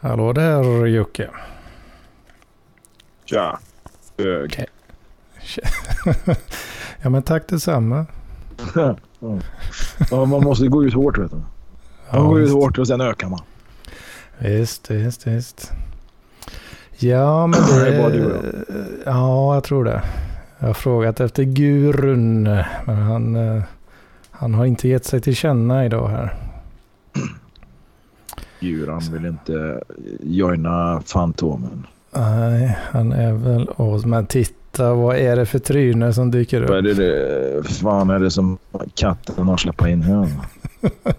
Hallå där Jocke. Tja. Okej. ja men tack detsamma. ja, man måste gå ut hårt vet du. Man går ut hårt och sen ökar man. Visst, visst, visst. Ja, men Det det... är bara du Ja, jag tror det. Jag har frågat efter gurun, men han, eh, han har inte gett sig till känna idag här. Djuran vill inte joina Fantomen. Nej, han är väl... Åh, men titta, vad är det för tryne som dyker Vad är upp? det, fan är det som katten har släppt in här?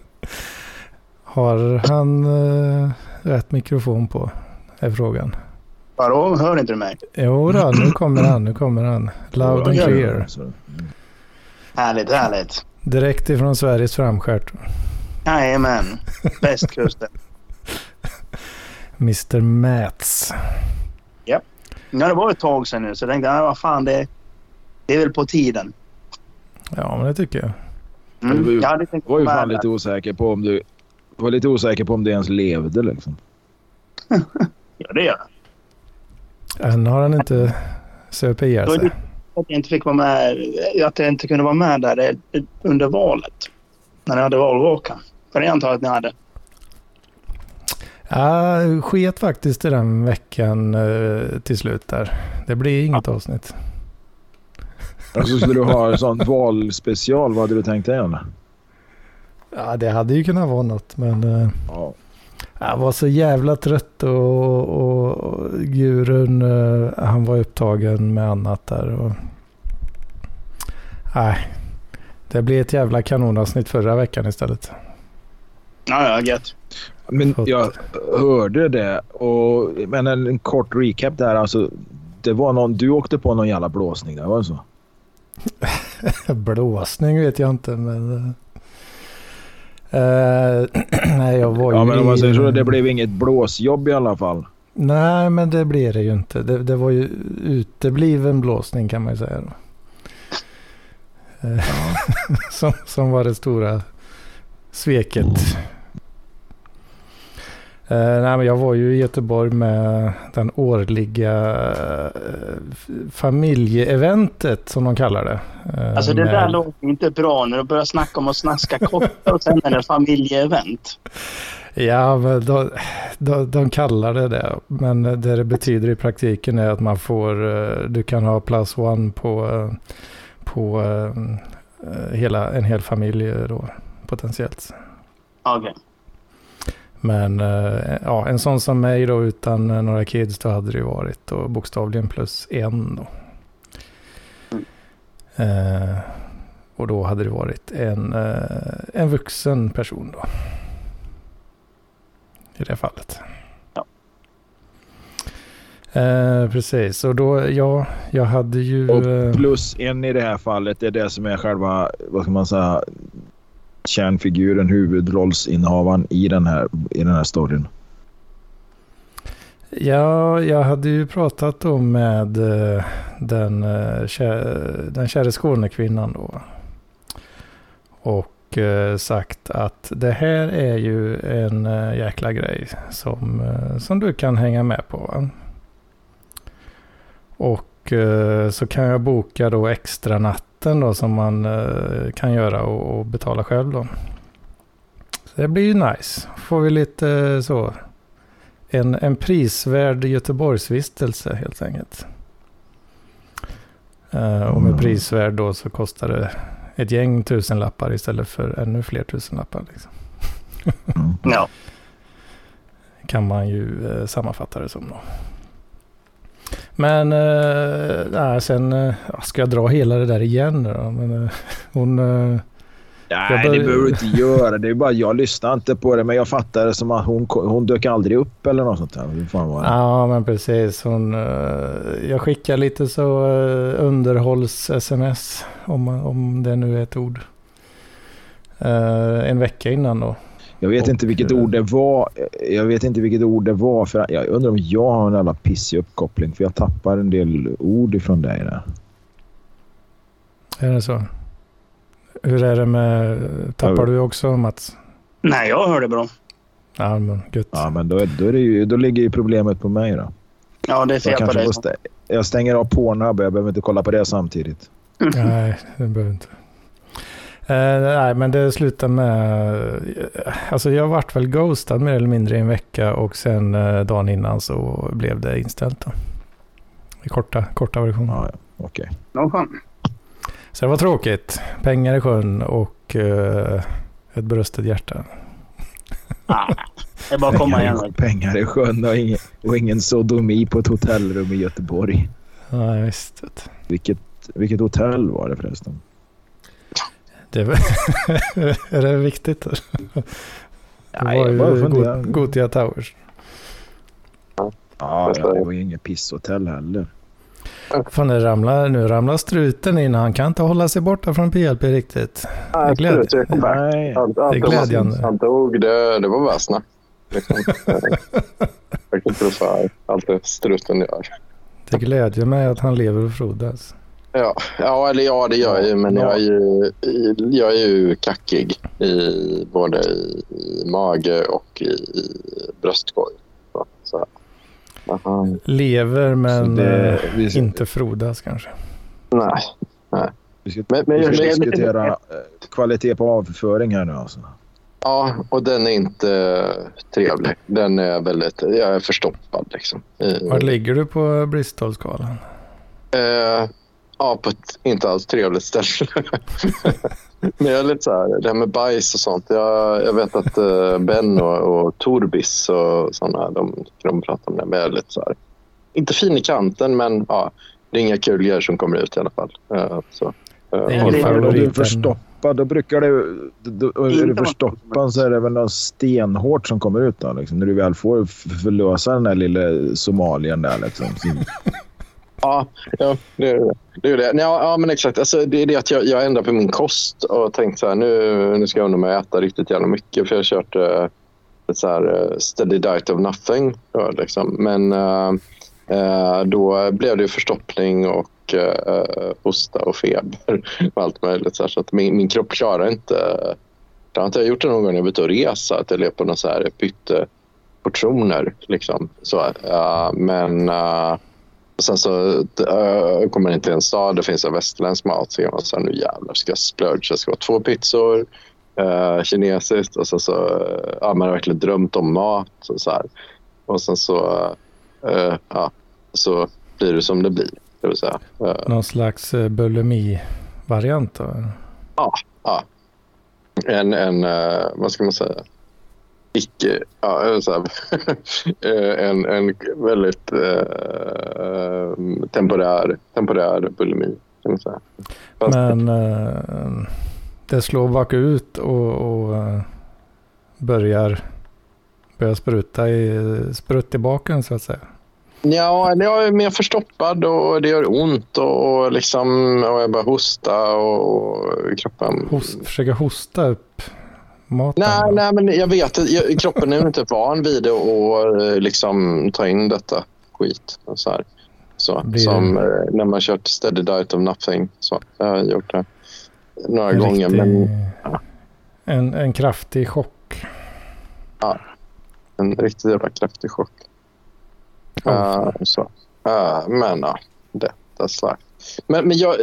Har han eh, rätt mikrofon på? Är frågan. Vadå, hör inte du mig? Jo då, nu kommer han, nu kommer han. Loud and clear. Härligt, härligt. Direkt ifrån Sveriges framskärt. Jajamän. Västkusten. Mr Mats. Ja, det var ett tag sedan nu så jag tänkte, ah, vad fan det, det är väl på tiden. Ja, men det tycker jag. Mm. Du Jag hade tänkt var ju fan lite osäker på om du... var lite osäker på om du ens levde liksom. Ja, det gör jag. Än har han inte söp ihjäl sig. att jag inte fick vara med, att jag inte kunde vara med där under valet. När ni hade valvaka. För det antar jag att ni hade. Ja, sket faktiskt i den veckan eh, till slut där. Det blir inget avsnitt. Alltså skulle du ha en sån valspecial, vad hade du tänkt dig? Ja, det hade ju kunnat vara något, men eh, Ja. jag var så jävla trött och, och, och gurun, eh, han var upptagen med annat där. Och, nej, det blir ett jävla kanonavsnitt förra veckan istället. Ja, ja, gött. Men jag hörde det och men en, en kort recap där alltså. Det var någon, du åkte på någon jävla blåsning där, var det så? Blåsning vet jag inte, men... eh, nej, jag var ju Ja men om man säger så, det blev inget blåsjobb i alla fall. Nej, men det blir det ju inte. Det, det var ju utebliven blåsning kan man ju säga. Eh, som, som var det stora sveket. Eh, nej, men jag var ju i Göteborg med den årliga f- familjeeventet som de kallar det. Eh, Alltså det med- där låter inte bra när du börjar snacka om att snaska kottar och sen är det familjeevent. Ja, men de, de, de kallar det det. Men det det betyder i praktiken är att man får, du kan ha plus one på, på hela, en hel familj då potentiellt. Okej. Men eh, ja, en sån som mig då utan eh, några kids då hade det ju varit då bokstavligen plus en då. Eh, och då hade det varit en, eh, en vuxen person då. I det fallet. Ja. Eh, precis, och då, ja, jag hade ju... Och plus en i det här fallet är det som är själva, vad ska man säga, kärnfiguren, huvudrollsinnehavaren i den här, i den här storyn. Ja, jag hade ju pratat då med eh, den, eh, den kära Skånekvinnan då. Och eh, sagt att det här är ju en jäkla grej som, som du kan hänga med på. Va? Och så kan jag boka då extra natt natten då som man eh, kan göra och, och betala själv då. Så det blir ju nice. Får vi lite eh, så en, en prisvärd Göteborgsvistelse helt enkelt. Eh, och med Mm. prisvärd då så kostar det ett gäng tusenlappar istället för ännu fler tusenlappar. Liksom. Mm. Ja. Kan man ju eh, sammanfatta det som då. Men eh, nej, sen ja, ska jag dra hela det där igen nu då? Men, eh, hon, Nej, bör- det behöver du inte göra. Det är bara jag lyssnar inte på det, men jag fattar det som att hon, hon dök aldrig upp eller något sånt där. Fan var det? Ja, men precis. Hon, jag skickar lite så underhålls-sms, om, om det nu är ett ord. En vecka innan då. Jag vet Och, inte vilket eh, ord det var. Jag vet inte vilket ord det var. För jag undrar om jag har en jävla pissig uppkoppling. För jag tappar en del ord ifrån dig där. Är det så? Hur är det med... Tappar du också Mats? Nej, jag hör det bra. Ja, men gött. Ja, men då, då, är det ju, då ligger ju problemet på mig då. Ja, det är Jag, fel på kanske dig. stä- jag stänger av Pornhub. Jag behöver inte kolla på det samtidigt. Nej, det behöver inte. Eh, nej, men det slutar med... eh, Alltså jag vart väl ghostad mer eller mindre i en vecka och sen eh, dagen innan så blev det inställt. Då. I korta, korta version. Ja, ja. Okej. Någon skön. Så det var tråkigt. Pengar i sjön och eh, ett bröstet hjärta. Ah, det är bara att komma igen. Pengar, i sjön och ingen, och ingen sodomi på ett hotellrum i Göteborg. Ja, visst. Vilket, vilket hotell var det förresten? Det är det viktigt? Det Nej, var bara ju Gotia Towers. Ja, ja, det var ju inget pisshotell heller. Fan, det ramlar, nu ramlar struten in. Han kan inte hålla sig borta från PLP riktigt. Nej, gläd- jag kom back. Nej. Det är glädjande. Han dog, det, det var snack. Liksom. jag kan inte rå för allt det struten gör. Det glädjer mig att han lever och frodas. Ja, ja, eller ja, det gör jag ju. Men jag är ju, jag är ju kackig i både i, i mage och i, i bröstkorg. Så, så. Lever men det- eh, vi- inte frodas kanske. Nej. Vi ska, Men- men vi ska jag- diskutera eh, kvalitet på avföring här nu alltså. Ja, och den är inte trevlig. Den är väldigt... Jag är förstoppad liksom. Var ligger du på Bristol-skalan? Eh, ja, på ett inte alls trevligt ställe. Men jag är lite så här, det här med bajs och sånt. Jag, jag vet att eh, Ben och, och Torbis och sådana, de, de pratar om det. Men jag är lite så här, inte fin i kanten, men ja, det är inga kul grejer som kommer ut i alla fall. Eh, så, eh, Om du är förstoppad då brukar det... Då, då, är du förstoppad så är det väl något stenhårt som kommer ut då. Liksom, när du väl får förlösa den där lilla somalien där liksom. Ja, ja det är det. det, är det. Ja, ja, men exakt. Alltså, det är det att jag, jag ändrar på min kost och tänkt så här, nu, nu ska jag unna mig att äta riktigt jävla mycket. För jag har kört uh, ett så här eh, steady diet of nothing. Då, liksom. Men uh, uh, då blev det ju förstoppning och hosta och feber och allt möjligt. Så, här, så att min, min kropp klarar inte... Jag har inte gjort det någon gång när jag var ute och resa, att jag levde på någon så här pytteportioner. Liksom. Så, men och sen så äh, kommer in till en stad, det finns en västerländsk mat. Så man här, nu jävlar ska jag splurge. Jag ska ha två pizzor, äh, kinesiskt och så, så äh, ja, man har verkligen drömt om mat. Och, så här. och sen så, äh, ja, så blir det som det blir. Det vill säga, äh, Någon slags bulimi-variant då? en, en äh, vad ska man säga, icke, ja, så här, eh, en, en väldigt äh, temporär, temporär bulimi. Men eh, det slår bakut och, och eh, börjar, börjar spruta i, sprutt i baken så att säga. Ja, jag är mer förstoppad och det gör ont och, liksom, och jag börjar hosta och, och kroppen... Host, försöka hosta upp maten. Nej, nej, men jag vet att jag, kroppen är inte van vid det och eh, liksom ta in detta skit. Och så här. Så, Blir- Som eh, när man kört steady diet of nothing. Så, jag har gjort det några en, gånger. riktig, Men en, en kraftig chock. en riktigt jävla kraftig chock. Ja. Eh, så. Eh, men ja, detta sagt. Men, men jag,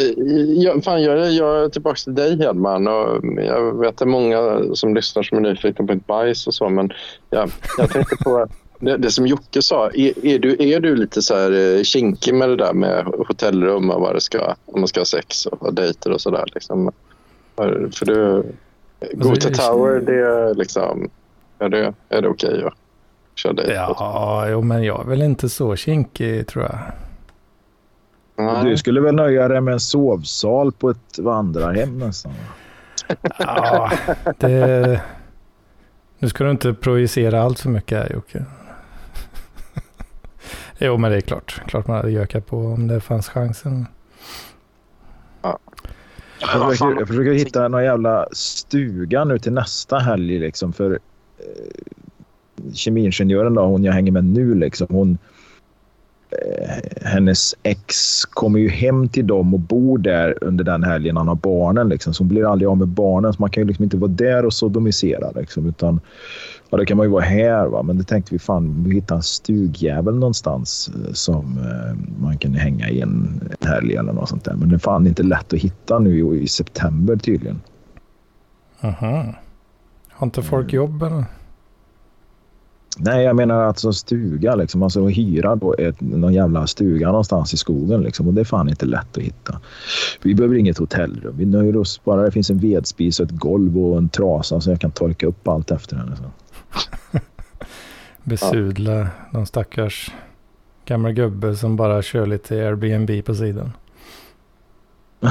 jag, fan, jag, jag är tillbaka till dig Hedman. Och jag vet att det är många som lyssnar som är nyfikna på ett bajs och så. Men jag, jag tänkte på det, det som Jocke sa. Är, är, du, är du lite så här eh, kinkig med det där med hotellrum och vad det ska, om man ska ha sex och ha dejter och sådär? Liksom. För du, Gota jag- Tower, det är liksom... Är det, är det okej att köra dejt? Ja, jo, men jag är väl inte så kinkig tror jag. Nej. Du skulle väl nöja dig med en sovsal på ett vandrarhem nästan? Ja, det... Nu ska du inte projicera allt för mycket här Jocke. Jo, men det är klart. Klart man hade gökat på om det fanns chansen. Jag försöker, jag försöker hitta någon jävla stuga nu till nästa helg liksom för eh, kemiingenjören då, hon jag hänger med nu liksom, hon eh, Eh, hennes ex kommer ju hem till dem och bor där under den helgen han har barnen. Liksom. Så hon blir aldrig av med barnen. Så man kan ju liksom inte vara där och sodomisera. Liksom, utan, ja, det kan man ju vara här. Va? Men det tänkte vi fan, vi hittar en stugjävel någonstans eh, som eh, man kan hänga i en helg eller något sånt där. Men det är fan inte lätt att hitta nu i, i september tydligen. Aha. Har inte folk jobb eller? Nej, jag menar alltså stuga. Liksom. Alltså hyra då ett, någon jävla stuga någonstans i skogen. Liksom. Och det är fan inte lätt att hitta. Vi behöver inget hotellrum. Vi nöjer oss bara det finns en vedspis och ett golv och en trasa så jag kan torka upp allt efter henne. Så. Besudla någon stackars gammal gubbe som bara kör lite Airbnb på sidan.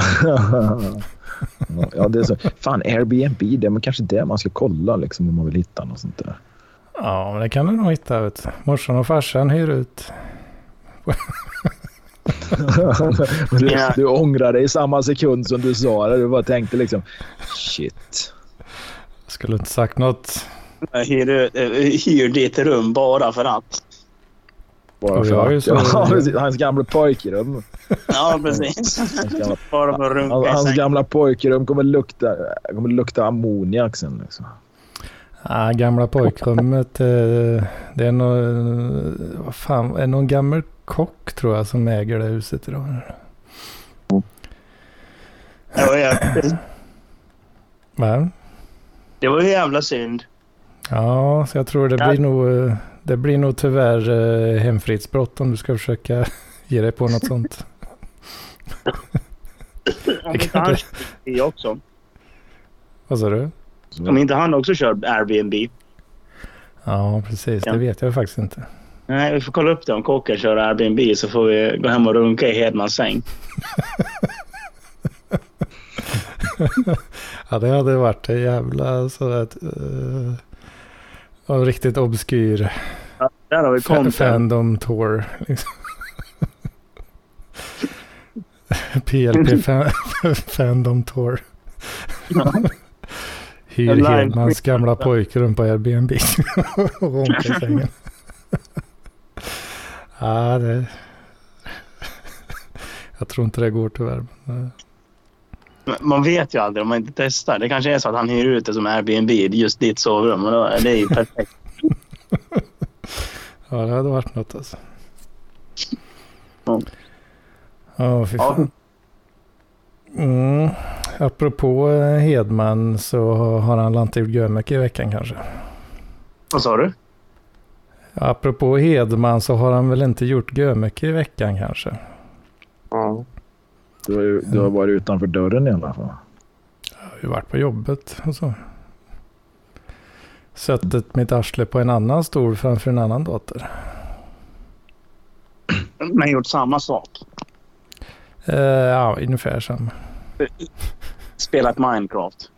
ja, det är så. Fan, Airbnb, det är kanske det man ska kolla liksom, om man vill hitta något sånt där. Ja, men det kan du nog hitta. Vet du. Morsan och farsan hyr ut. du, du ångrar dig i samma sekund som du sa det. Du bara tänkte liksom shit. Jag skulle inte sagt något. Jag hyr, eh, hyr ditt rum bara för att. Bara för att. Ja, precis. hans gamla pojkrum. Ja, precis. gamla- bara för att runka Hans, i hans gamla pojkrum kommer lukta, kommer lukta ammoniak sen. Liksom. Ja, gamla pojkrummet. eh, Det är någon, vad fan, är det någon gammal kock tror jag som äger det huset idag. Det var jävla- Va? Det var ju jävla synd. Ja, så jag tror det Ja. blir nog, eh, det blir nog tyvärr eh, hemfridsbrott om du ska försöka ge dig på något sånt. Om inte han kör det också. Vad sa du? Så, Om inte han också kör Airbnb. Ja, precis. Ja. Det vet jag faktiskt inte. Nej, vi får kolla upp det om kocken kör Airbnb så får vi gå hem och runka i Hedmans säng. Ja, det hade varit en jävla så att, uh, en riktigt obskyr Ja, där har vi fa- content. fandom tour. Liksom. PLP fa- fandom tour. Hyr Hedmans gamla pojkrum på Airbnb och ronka i sängen. ja, det... Jag tror inte det går tyvärr. men, eh, Men Man vet ju aldrig om man inte testar. Det kanske är så att han hyr ut det som Airbnb, just ditt sovrum. Och då är det ju perfekt. Ja, det hade varit något alltså. Ja. Ja, fy Ja. Mm. Apropå eh, Hedman så har han inte gjort görmycket i veckan kanske. Vad sa du? Apropå Hedman så har han väl inte gjort görmycket i veckan kanske. Ja. du, har ju, du har varit utanför dörren i alla fall. Jag har ju varit på jobbet och så. Sättet mitt arsle på en annan stol framför en annan dator. Men gjort samma sak. Eh, ja, ungefär samma. Spelat Minecraft.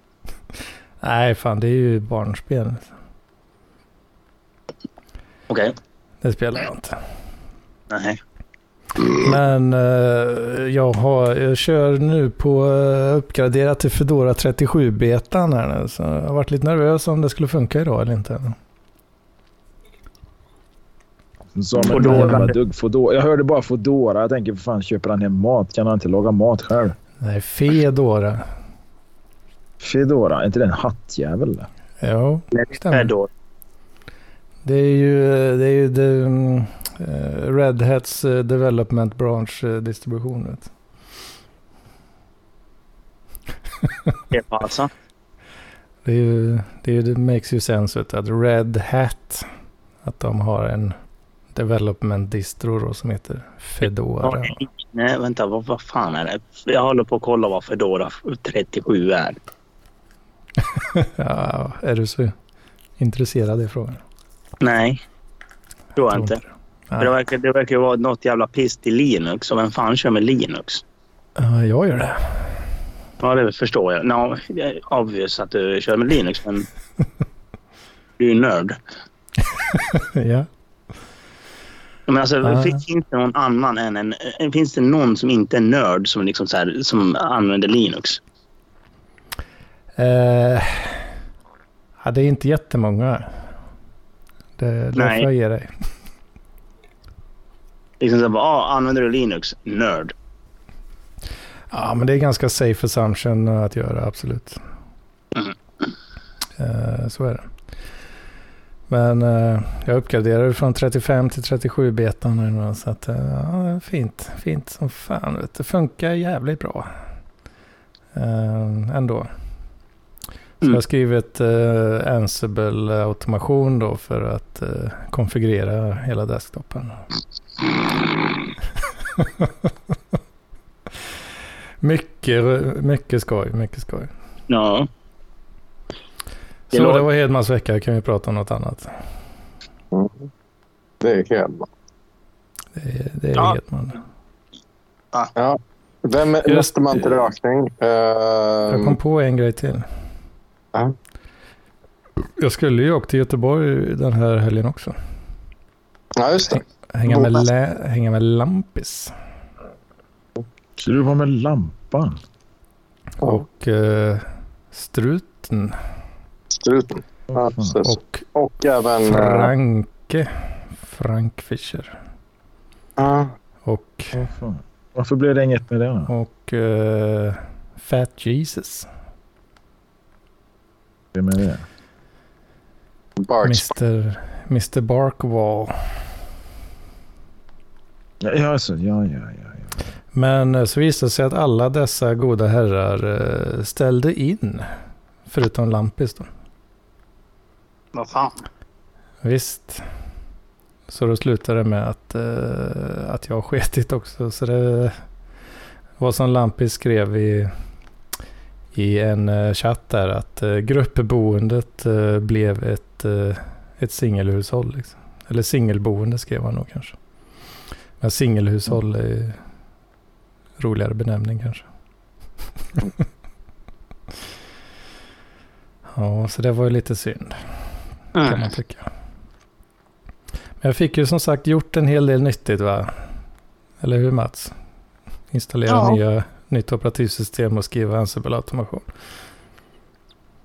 Nej, fan det är ju barnspel. Okej. Det spelar jag inte. Nej. Men eh, jag, har, jag kör nu på uh, uppgraderat till Fedora 37-betan här nu. Så jag har varit lite nervös om det skulle funka idag eller inte. Som en Fodora. dugg Fodora. Jag hörde bara Fodora. Jag tänker för fan köper han hem mat? Kan han inte laga mat själv? Nej, Fedora. Fedora, är inte det en hattjävel? Jo, Det är stämmer. Det är ju, det är ju det, mm, eh, Red Hats eh, Development Branch eh, distribution. vet. Det passar. Det är ju, det, är ju, det makes ju sense att Red Hat, att de har en development distro då, som heter Fedora. Nej, vänta. Vad, vad fan är det? Jag håller på att kolla vad Fedora 37 är. Ja, är du så intresserad i frågan? Nej. Tror jag inte. det. Det verkar, det verkar vara något jävla piss till Linux. Och vem fan kör med Linux? Ja, jag gör det. Ja, det förstår jag. No, det är obvious att du kör med Linux, men du är ju nörd. ja. Men alltså, Ah. finns det inte någon annan än en... eh, Finns det någon som inte är nörd som, liksom så här, som använder Linux? Eh, ja, det är inte jättemånga. Det, det får jag ge dig. Liksom så bara, ah, använder du Linux? Nörd. Ja, men det är ganska safe assumption att göra, absolut. Mm. Eh, så är det. Men eh, jag uppgraderade från 35 till 37 betan nu så att eh, ja, fint, fint som fan. Det funkar jävligt bra. Eh, ändå. Så Mm. jag har skrivit eh, Ansible automation då för att eh, konfigurera hela desktopen. mycket, mycket skoj, mycket skoj. Ja. Så det var Hedmans vecka, kan vi prata om något annat. Det är bra. Det är, det är Ja. Hedman. Ja. Vem Just- måste man till rökning? Jag Uh, kom på en grej till. Ja. Jag skulle ju åka till Göteborg den här helgen också. ja, just det. Hänga med, lä- hänga med Lampis. Så du var med lampan? Och eh, Struten. Struten. Ja. Och Och även... eh, Franke. Frank Fischer. ja, Och, fan. Varför blev det inget med det? och eh, Fat Jesus. Det med det? Barks. Mr. Mr. Barkwall. Ja, alltså, ja, ja, ja. ja. Men eh, så visade det sig att alla dessa goda herrar ställde in. Förutom Lampis då. Vad fan. Visst. Så då slutade det med att, eh, att jag sketit också. Så det var som Lampis skrev i, i en eh, chatt där att eh, gruppboendet eh, blev ett, eh, ett singelhushåll. Liksom. Eller singelboende skrev han nog kanske. Men singelhushåll är roligare benämning kanske. ja, så det var ju lite synd kan Mm. man tycka. Men jag fick ju som sagt gjort en hel del nyttigt va? Eller hur Mats? Installera Ja. nya, nytt operativsystem och skriva Ansible automation.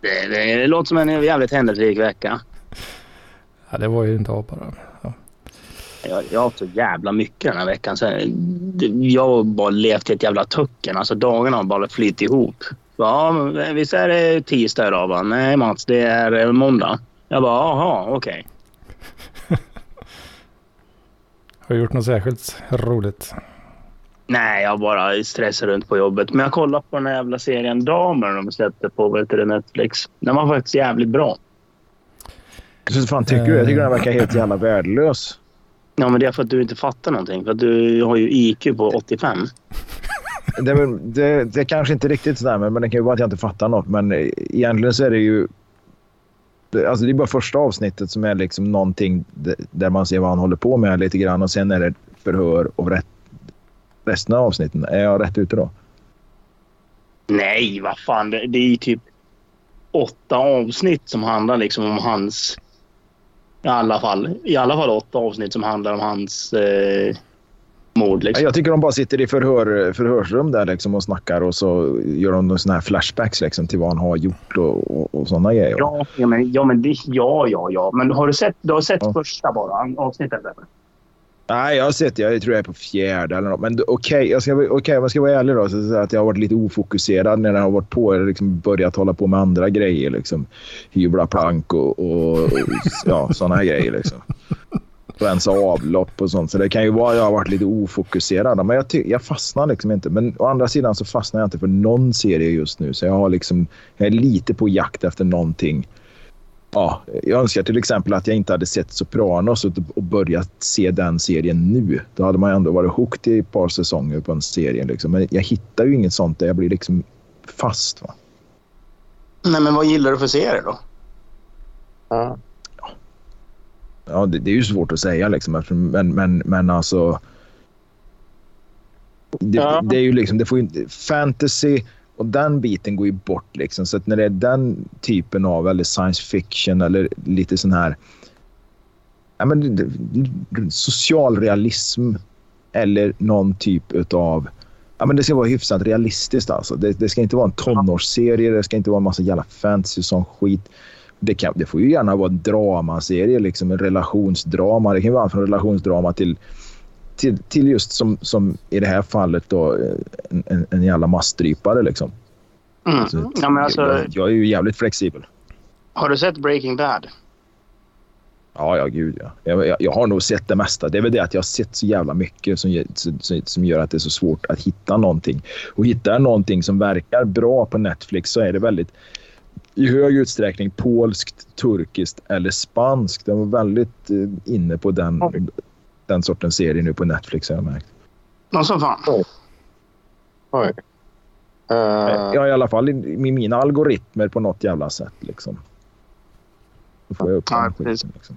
Det, det, det låter som en jävligt händelserik vecka. Ja, det var ju en dag bara. Ja. Jag, jag har haft så jävla mycket den här veckan. Så jag har bara levt i ett jävla töcken. Alltså dagarna har bara flyttit ihop. Ja, men visst är det tisdag idag? Bara, Nej Mats, det är måndag. Jag bara, jaha, okej. Har du gjort något särskilt roligt? Nej, jag bara stressar runt på jobbet. Men jag kollar på den här jävla serien Damer de släppte på heter det, Netflix. Den var faktiskt jävligt bra. Så fan tycker du? Jag tycker den verkar helt jävla värdelös. Ja, men det är för att du inte fattar någonting. För att du har ju IQ på 85. Det, det, det kanske inte riktigt sådär, men, men det kan ju vara att jag inte fattar något. Men egentligen så är det ju... Det, alltså det är bara första avsnittet som är liksom någonting där man ser vad han håller på med lite grann och sen är det förhör och rätt, resten av avsnitten. Är jag rätt ute då? Nej, vad fan. Det, det är ju typ åtta avsnitt som handlar liksom om hans... I alla fall, i alla fall åtta avsnitt som handlar om hans eh, mord. Liksom. Jag tycker de bara sitter i förhör, förhörsrum där liksom och snackar och så gör de någon sån här flashbacks liksom till vad han har gjort och, och, och sådana grejer. Ja, ja, men, ja, men det, ja, ja, ja. Men har du sett, du har sett Ja. första bara avsnittet? Eller? Nej, jag har sett Jag tror jag är på fjärde eller något. Men okej, jag ska, okej, jag ska vara ärlig då. Så att jag har varit lite ofokuserad när jag har varit på. Jag liksom börjat hålla på med andra grejer. Liksom. Hyvla plank och, och ja, sådana här grejer. Liksom. Rensa avlopp och sånt. Så det kan ju vara att jag har varit lite ofokuserad. Men jag, jag fastnar liksom inte. Men å andra sidan så fastnar jag inte för någon serie just nu. Så jag, har liksom, jag är lite på jakt efter någonting. Ja, jag önskar till exempel att jag inte hade sett Sopranos och, börjat se den serien nu. Då hade man ändå varit hooked i ett par säsonger på en serie. Liksom. Men jag hittar ju inget sånt där jag blir liksom fast. Va? Nej, men vad gillar du för serie då? Ja. Ja, det, det är ju svårt att säga liksom. Men, men, men alltså. Det, Ja. det är ju liksom, det får ju, inte- fantasy och den biten går ju bort liksom. Så att när det är den typen av eller science fiction eller lite sån här. Ja, men, socialrealism eller någon typ utav Ja, men det ska vara hyfsat realistiskt. Alltså. Det, det ska inte vara en tonårsserie. Det ska inte vara en massa jävla fantasy som skit. Det, kan, det får ju gärna vara en dramaserie, liksom en relationsdrama. Det kan ju vara allt från relationsdrama till till, till just som, som i det här fallet då, en, en, en jävla maststrypare liksom. Mm. Så, Ja, men alltså, jag, jag är ju jävligt flexibel. har du sett Breaking Bad? Ja, ja, gud ja. Jag, jag, jag har nog sett det mesta. Det är väl det att jag har sett så jävla mycket som, som, som gör att det är så svårt att hitta någonting. Och hittar jag någonting som verkar bra på Netflix så är det väldigt i hög utsträckning polskt, turkiskt eller spanskt. Jag var väldigt eh, inne på den, Oj. den sortens serie nu på Netflix har jag märkt. Någon som fan. Oj. Eh, Ja, i alla fall i, i mina algoritmer på något jävla sätt. Liksom. Då får jag upp Ja, den skiten. Liksom.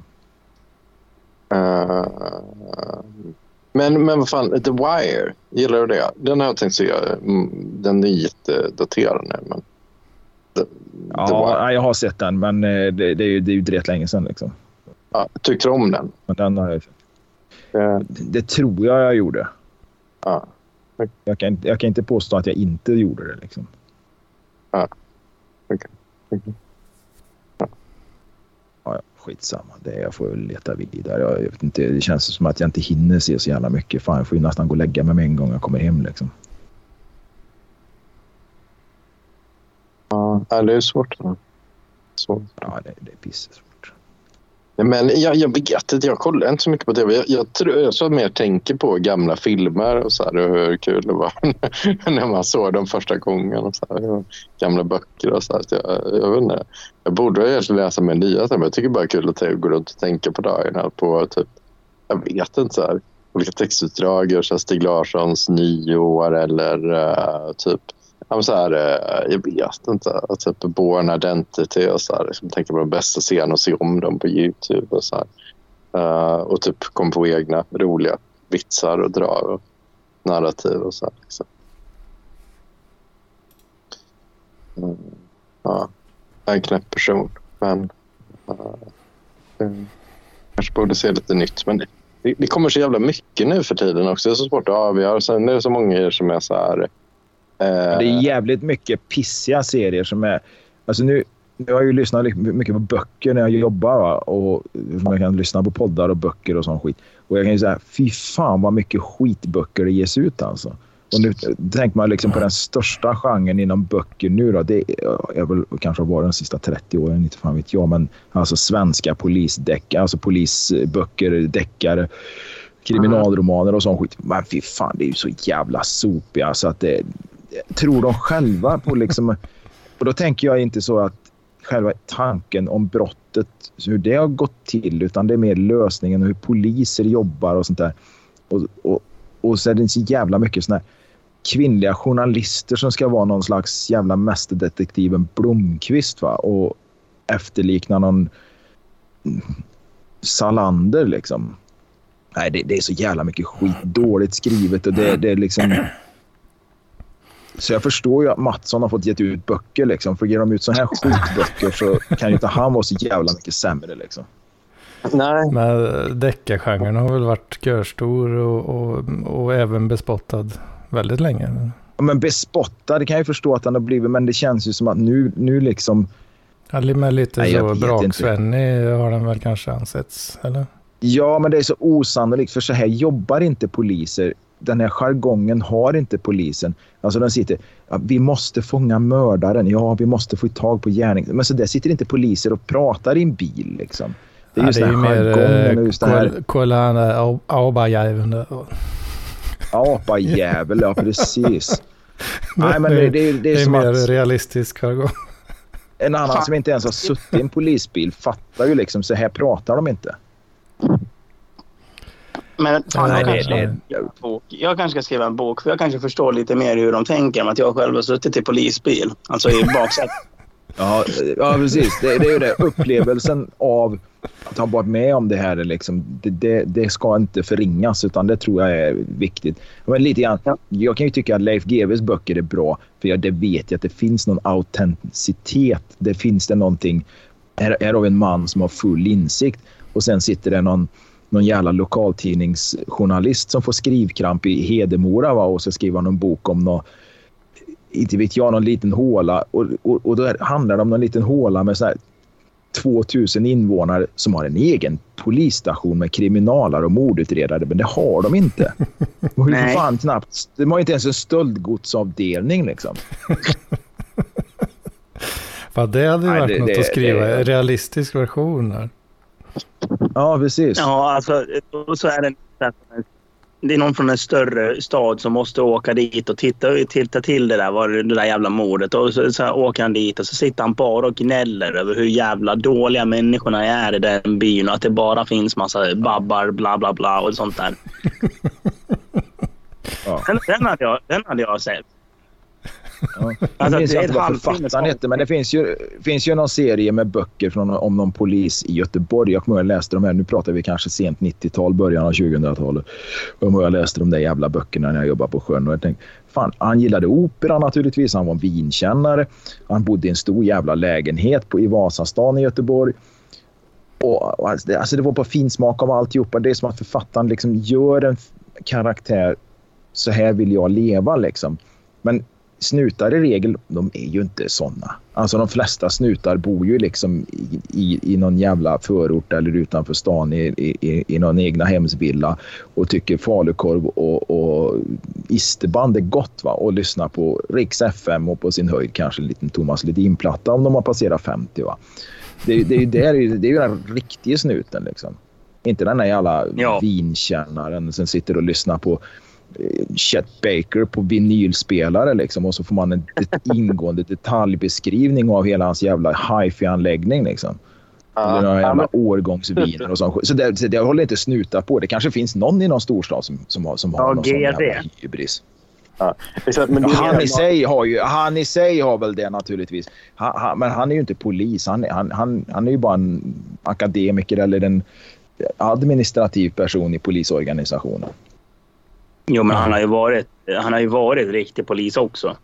eh, men, men vad fan, The Wire, gillar du det? Den har jag tänkt se. Mm, Den är jättedaterad nu. Men The, The Ja, nej, jag har sett den, men eh, det, det är ju, det är ju rätt länge sedan. Liksom. Ja, tyckte du om den? Men den har jag. Eh, Det, det tror jag jag gjorde. ja. Jag kan, inte- jag kan inte påstå att jag inte gjorde det. Liksom. Ja. Okej. Okej. Ja, ja, skitsamma. Det, jag får leta vidare. Jag, jag vet inte, det känns som att jag inte hinner se så jävla mycket. Fan, jag får ju nästan gå och lägga mig med en gång jag kommer hem. Liksom. Ja, det är svårt. Svårt. Ja, det, det är pissesvårt. Nej, Men jag, jag vet inte, jag kollar inte så mycket på tv. Jag, jag, tror, jag så mer tänker på gamla filmer och, så här, och hur kul det var när man såg dem första gången. Och så här, och gamla böcker och så här. Så jag, jag, vet inte, jag borde egentligen läsa mer nya, men jag tycker bara det är kul att gå runt och tänka på dagarna. På, typ, jag vet inte, så här, olika textutdrag så här Stig Larssons nyår eller eh, typ Ja, så här, eh, jag vet inte. Typ Born Identity och så här. Liksom, tänka på de bästa scenerna och se om dem på Youtube. Och så här. Eh, och typ kom på egna roliga vitsar och dra och narrativ och så här. Liksom. Mm, ja, jag är en knäpp person. Men uh, kanske borde se lite nytt. Men det, det kommer så jävla mycket nu för tiden också. Det är så svårt att avgöra. Sen är det så många som är så här eh, Det är jävligt mycket pissiga serier som är... Alltså nu, nu har jag ju lyssnat mycket på böcker när jag jobbar. Va? Och man kan lyssna på poddar och böcker och sån skit. Och jag kan ju säga, fy fan vad mycket skitböcker det ges ut alltså. Och nu tänker man liksom på den största genren inom böcker nu då. Det är väl kanske har varit de sista 30 åren, inte fan vet jag. Men alltså svenska polisdeckare, alltså polisböcker, deckare, kriminalromaner och sån skit. Men fy fan, det är ju så jävla sopiga så att det... Tror de själva på liksom... Och då tänker jag inte så att själva tanken om brottet, hur det har gått till, utan det är mer lösningen och hur poliser jobbar och sånt där. Och, och, och så är det så jävla mycket såna här kvinnliga journalister som ska vara någon slags jävla mästerdetektiven Blomkvist va? och efterlikna någon Salander liksom. Nej, det, det är så jävla mycket skit. Dåligt skrivet och det, det är liksom... Så jag förstår ju att Mattsson har fått gett ut böcker. Liksom. För ger de ut så här skitböcker så kan ju inte han vara så jävla mycket sämre. Liksom. Nej, Men deckargenren har väl varit görstor och, och, och även bespottad väldigt länge. Ja, Men bespottad kan jag ju förstå att han har blivit, men det känns ju som att nu, nu liksom... Ja, Med lite Nej, så vet Brak-Svenny har den väl kanske ansetts, eller? Ja, men det är så osannolikt för så här jobbar inte poliser. Den här jargongen har inte polisen. Alltså den sitter, ja, vi måste fånga mördaren. Ja, vi måste få tag på gärning. Men så där sitter inte poliser och pratar i en bil liksom. Det är Ja, just det är den ju här mer jargongen och eh, just det här kol- kolla Aubajäveln. apajävel. Ja, precis. Nej, men det, det, är- det Det är är som mer att realistisk jargong. en annan som inte ens har suttit i en polisbil fattar ju liksom så här pratar de inte. Men fan, Nej, jag, det- kanske, det- jag, bok. jag kanske ska skriva en bok för jag kanske förstår lite mer hur de tänker än att jag själv har suttit i polisbil. Alltså i baksätet. Ja, ja precis. Det, det är ju det. Upplevelsen av att ha varit med om det här, är liksom, det, det, det ska inte förringas utan det tror jag är viktigt. Men lite grann, Ja. Jag kan ju tycka att Leif GWs böcker är bra för jag, det vet jag att det finns någon autenticitet. Det finns det någonting. Här, här har vi en man som har full insikt och sen sitter det någon någon jävla lokaltidningsjournalist som får skrivkramp i Hedemora va? och så skriver han en bok om något inte vet jag, någon liten håla. Och, och, och då handlar det om någon liten håla med så här 2000 invånare som har en egen polisstation med kriminalare och mordutredare, men det har de inte. De har, fan knappt, de har inte ens en stöldgodsavdelning liksom. Fan, det hade ju varit det, något det, att skriva, det, realistisk version här. Ja, precis. Ja, alltså så är det det är någon från en större stad som måste åka dit och titta, titta till det där, var det där jävla mordet. Och så, så åker han dit och så sitter han bara och gnäller över hur jävla dåliga människorna är i den byn och att det bara finns massa babbar, bla bla bla och sånt där. Ja. Den, den, hade jag, den hade jag sett. Ja. Minns inte vad författaren hette, men det finns ju, finns ju någon serie med böcker från, om någon polis i Göteborg. Jag kommer ihåg jag läste de här. Nu pratar vi kanske sent 90-tal, början av 2000-talet. Jag jag läste de där jävla böckerna när jag jobbade på sjön. Och jag tänkte, fan, han gillade opera naturligtvis. Han var vinkännare. Han bodde i en stor jävla lägenhet på, i Vasastan i Göteborg. Och, alltså, det, alltså det var på finsmak av alltihopa. Det är som att författaren liksom gör en karaktär. Så här vill jag leva liksom. Men snutar i regel, de är ju inte såna. Alltså de flesta snutar bor ju liksom i, i, i någon jävla förort eller utanför stan i, i, i någon egna hemsvilla och tycker falukorv och, och isterband är gott va? och lyssnar på Riks FM och på sin höjd kanske en liten Thomas Ledin-platta om de har passerat 50 va. Det, det, det, är, ju, det är ju den riktiga snuten liksom. Inte den där jävla ja. vinkännaren som sitter och lyssnar på Chet Baker på vinylspelare liksom och så får man en ingående detaljbeskrivning av hela hans jävla hifi-anläggning liksom. Eller några jävla årgångsviner och sånt. Så det, så det håller inte snuta på. Det kanske finns någon i någon storstad som, som har, som har ja, någon sån jävla hybris. Ja. Men han, i sig har ju, han i sig har väl det naturligtvis. Han, han, men han är ju inte polis. Han, han, han, han är ju bara en akademiker eller en administrativ person i polisorganisationen. Jo, men han har ju varit, han har ju varit riktig polis också.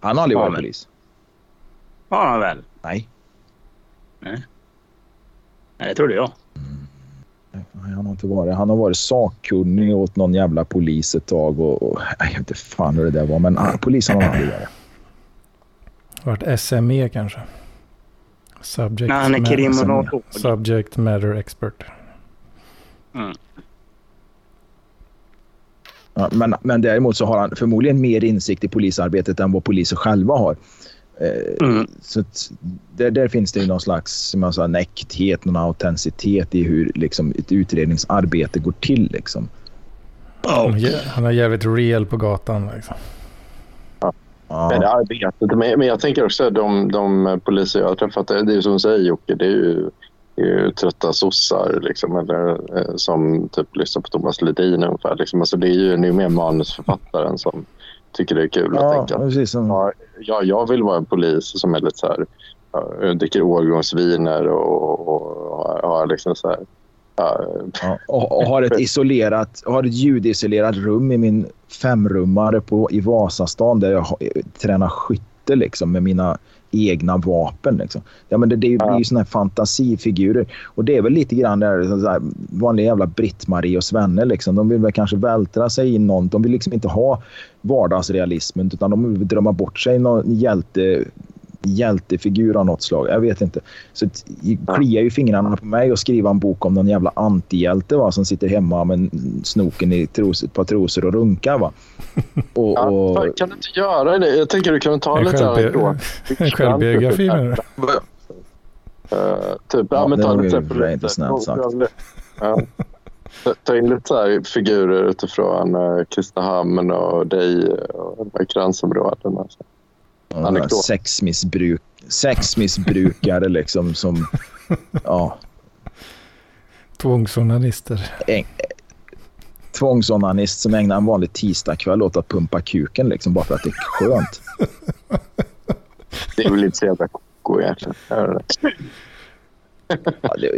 Han har aldrig varit polis. Har han väl? Nej. Nej. Nej, det trodde jag. Nej, han har inte varit. Han har varit sakkunnig åt någon jävla polis ett tag och, och jag vet inte fan hur det där var, men ah, polisen har han aldrig varit. Varit SME kanske? Subject, Nej, han är kriminolog. Subject matter expert. Mm. Men, men däremot så har han förmodligen mer insikt i polisarbetet än vad poliser själva har. Eh, mm. Så där, där, finns det ju någon slags som jag sa, näkthet, någon autenticitet i hur liksom, ett utredningsarbete går till. Liksom. Oh. Han är jävligt real på gatan. Liksom. Ja. Men, arbetet, men jag tänker också att de, de poliser jag har träffat, det är som du säger Jocke, det är ju ju trötta sossar liksom, eller, eh, som typ lyssnar på Thomas Ledin ungefär. Liksom. Alltså, det är ju, det är mer manusförfattaren som tycker det är kul ja, att tänka. Precis som... ja, ja, jag vill vara en polis som är lite så här, uh, dricker årgångsviner och, och, och har liksom så här, Ja, och, och, har ett isolerat, har ett ljudisolerat rum i min femrummare på, i Vasastan där jag har, tränar skytte liksom, med mina egna vapen. Liksom. Ja, men det, det blir ju såna här fantasifigurer. Och det är väl lite grann där, så här, vanliga jävla Britt-Marie och Svenne. Liksom. De vill väl kanske vältra sig in någon. De vill liksom inte ha vardagsrealismen utan de vill drömma bort sig någon hjälte hjältefigur av något slag. Jag vet inte. Så det kliar ju fingrarna på mig att skriva en bok om någon jävla antihjälte va, som sitter hemma med snoken i tros, ett par trosor och runkar. Va. Och, ja, och... Kan du inte göra det? Jag tänker du kan ta en lite. En självbiografi menar du? Uh, typ, ja, ja men ta lite exempel. Inte snällt sagt. Ja. Ta in lite så figurer utifrån uh, Kristinehamn och dig och de här kransområdena. Sexmissbruk, sexmissbrukare liksom som... Ja. Tvångsonanister. En, tvångsonanist som ägnar en vanlig tisdagkväll åt att pumpa kuken liksom bara för att det är skönt. Det är väl inte så jävla koko egentligen. Ja,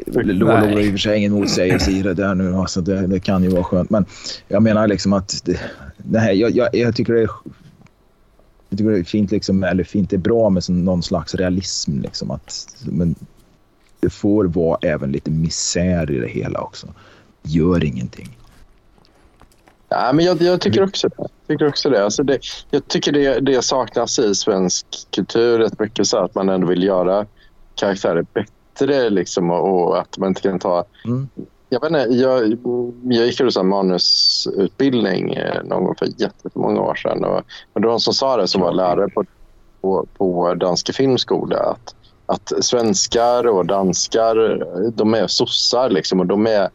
det låg i och för sig ingen motsägelse i det där nu. Alltså det, det, kan ju vara skönt. Men jag menar liksom att det, det här, jag, jag, jag tycker det är jag tycker det är fint, liksom, eller fint, det är bra med någon slags realism. Liksom, att, men det får vara även lite misär i det hela också. Gör ingenting. Ja, men jag, jag tycker också det. Jag tycker också det. Alltså det jag tycker det, det saknas i svensk kultur rätt mycket så att man ändå vill göra karaktärer bättre liksom, och, och att man inte kan ta... Mm. Jag, vet inte, jag, jag gick en manusutbildning eh, någon gång för jättemånga år sedan. Och, och det var någon som sa det som var lärare på, på, på Danske filmskola. Att, att svenskar och danskar de är sossar liksom, och de är,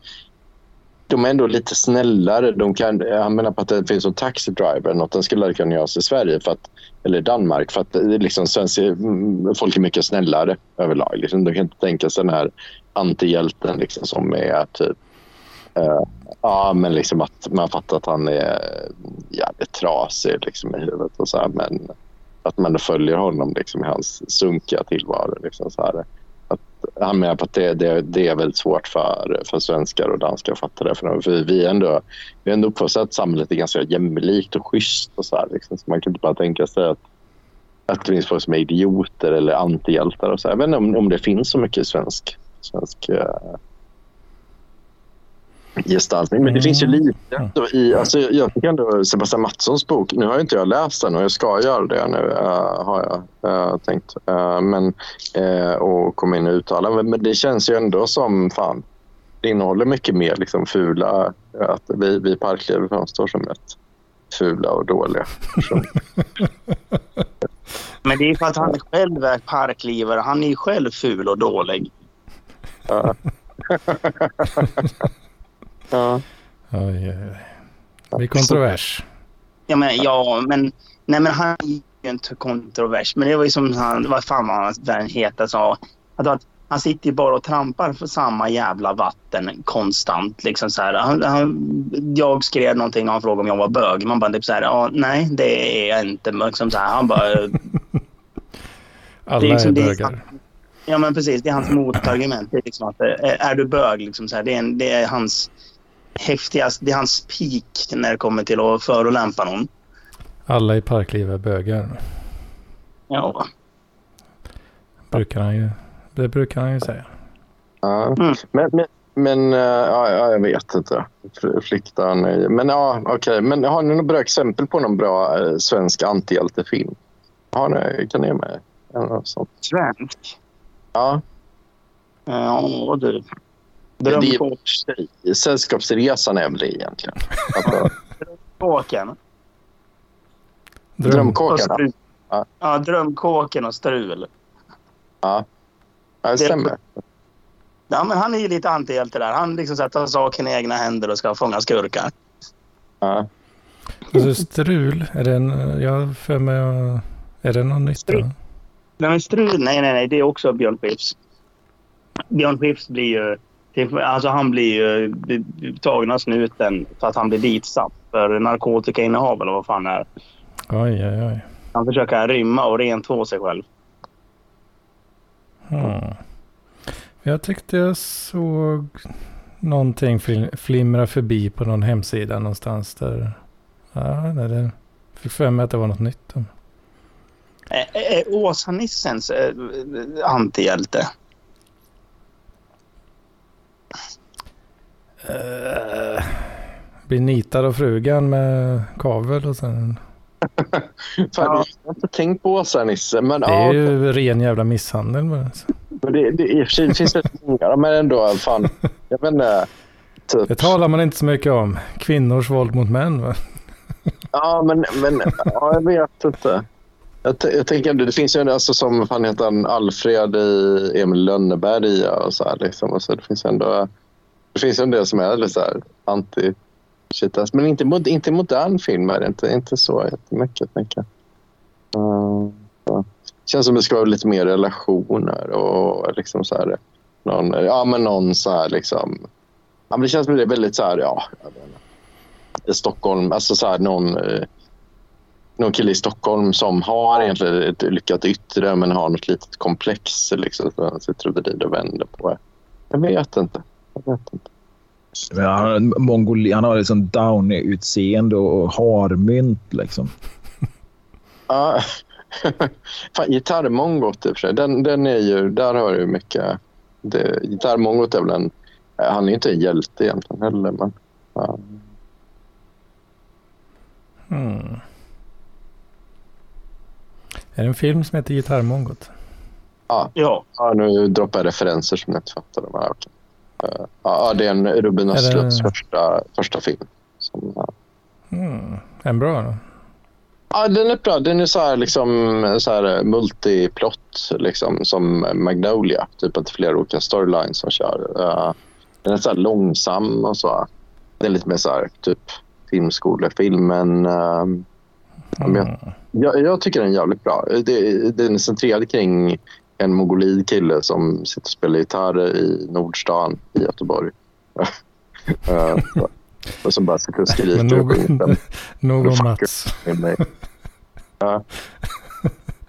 de är ändå lite snällare. De kan, han menar på att det finns en taxi driver, något den skulle kunna göras i Sverige för att, eller Danmark. För att liksom, svenska, mm, folk är mycket snällare överlag. Liksom, de kan inte tänka sig den här antihjälten liksom, som är typ uh, ja, men liksom att man fattar att han är jävligt trasig liksom, i huvudet. Och så här, men att man följer honom liksom, i hans sunkiga tillvaro. Liksom, så här. Att, han menar på att det, det, det är väldigt svårt för, för svenskar och danskar att fatta det. För, för vi är ändå, vi är ändå uppfostrade att samhället är ganska jämlikt och schysst. Och så, här, liksom. så man kan inte bara tänka sig att, att det finns folk som är idioter eller antihjältar. Och så här. Jag vet inte om, om det finns så mycket svensk, svensk uh, gestaltning. Men det finns ju lite ändå i... Alltså jag tycker ändå Sebastian Mattssons bok... Nu har inte jag läst den och jag ska göra det nu, uh, har jag uh, tänkt. Uh, men, och komma in och uttala. Men, men det känns ju ändå som... fan Det innehåller mycket mer liksom, fula... Att vi, vi parkliv framstår som ett fula och dåliga Men det är för att han själv är parklivare. Han är ju själv ful och dålig. Ja. Ja. Oj, oj, oj. Det blir kontrovers. Ja, men, ja, men, nej, men han är ju inte kontrovers. Men det var ju som han, vad fan var den heta sa. Att, han sitter ju bara och trampar för samma jävla vatten konstant. Liksom så här. Han, han, jag skrev någonting och han frågade om jag var bög. Man bara typ så här, ja, nej det är jag inte. Liksom så här, han bara... Alla är, liksom, är bögar. Det, ja men precis, det är hans motargument. Det är, liksom att, är du bög, liksom så här, det, är en, det är hans häftigast, det är hans peak när det kommer till att förolämpa någon. Alla i parkliv är bögar. Ja. Brukar han ju, det brukar han ju säga. Ja. Mm. Men, men, men uh, ja, jag vet inte. Fliktan. Men ja, okej. Okay. Men har ni några bra exempel på någon bra uh, svensk antihjältefilm? Har ni, kan ni ge mig? Svensk? Ja. Ja, du. Drömkåken. Sällskapsresan är väl det egentligen. Drömkåken. Drömkåken? Ja. ja, drömkåken och strul. Ja, ja det stämmer. Ja, men han är ju lite antihjälte där. Han liksom tar saken i egna händer och ska fånga skurkar. Ja. Alltså strul, är det en, jag för mig, är det någon nytt? Strul. Nej, men strul, nej, nej, nej, det är också Björn Skifs. Björn Skifs blir ju Alltså han blir ju tagen av snuten för att han blir ditsatt för narkotikainnehav eller vad fan det är. Oj, oj, oj. Han försöker rymma och rentvå sig själv. Hmm. Jag tyckte jag såg någonting flimra förbi på någon hemsida någonstans där. Ja, det fick för mig att det var något nytt. Är Åsa-Nissens antihjälte? Uh, blir nitad av frugan med kavel och sen... Fan, jag har inte tänkt på Åsa Nisse. Men, det är ja, ju ren jävla misshandel. Men, men det, det, I och för sig finns det många, men ändå. Fan, jag vet inte. Typ. Det talar man inte så mycket om. Kvinnors våld mot män. Va? Ja, men, men ja, jag vet inte. Jag, jag tänker det finns ju alltså som fan heter han, Alfred i Emil Lönneberg och så här liksom. Och så det finns ändå det finns en del som är lite så här anti shitas Men inte, inte modern film är det inte, inte så jättemycket. Tänker jag. Eh, uh, det känns som det ska vara lite mer relationer och liksom så här, någon, ja, men någon så här liksom. Ja, men det känns som det är väldigt så här, ja, i Stockholm, alltså så här någon, eh, någon kille i Stockholm som har egentligen ett lyckat yttre men har något litet komplex liksom, som han sitter och vrider och vänder på. Jag vet inte. Jag vet inte. Han, Mongoli, han har liksom Downey-utseende och harmynt liksom. Ja. Gitarrmongot i och för sig. Den, den är ju, där har du mycket. Det, gitarrmongot är väl en... Han är inte en hjälte egentligen heller. Men, ja. hmm. Är det en film som heter Gitarrmongot? Ja, Ja. ja, nu droppar jag referenser som jag inte fattade. Men, okej. Eh, ja, det är en Ruben Är det- Östlunds första, första film. Som, ja. Mm. En bra då. Ja, den är bra. Den är så här, liksom, så här multiplot, liksom, som Magnolia. Typ att det är flera olika storylines som kör. Eh, den är så här långsam och så. Den är lite mer så här, typ filmskolefilmen. Men jag, Mm. Jag, jag tycker den är jävligt bra. Det, den är centrerad kring en mongolid kille som sitter och spelar gitarr i Nordstan i Göteborg. Eh, och som bara sitter och skriker. Men nog, nog om. Mats. Ja.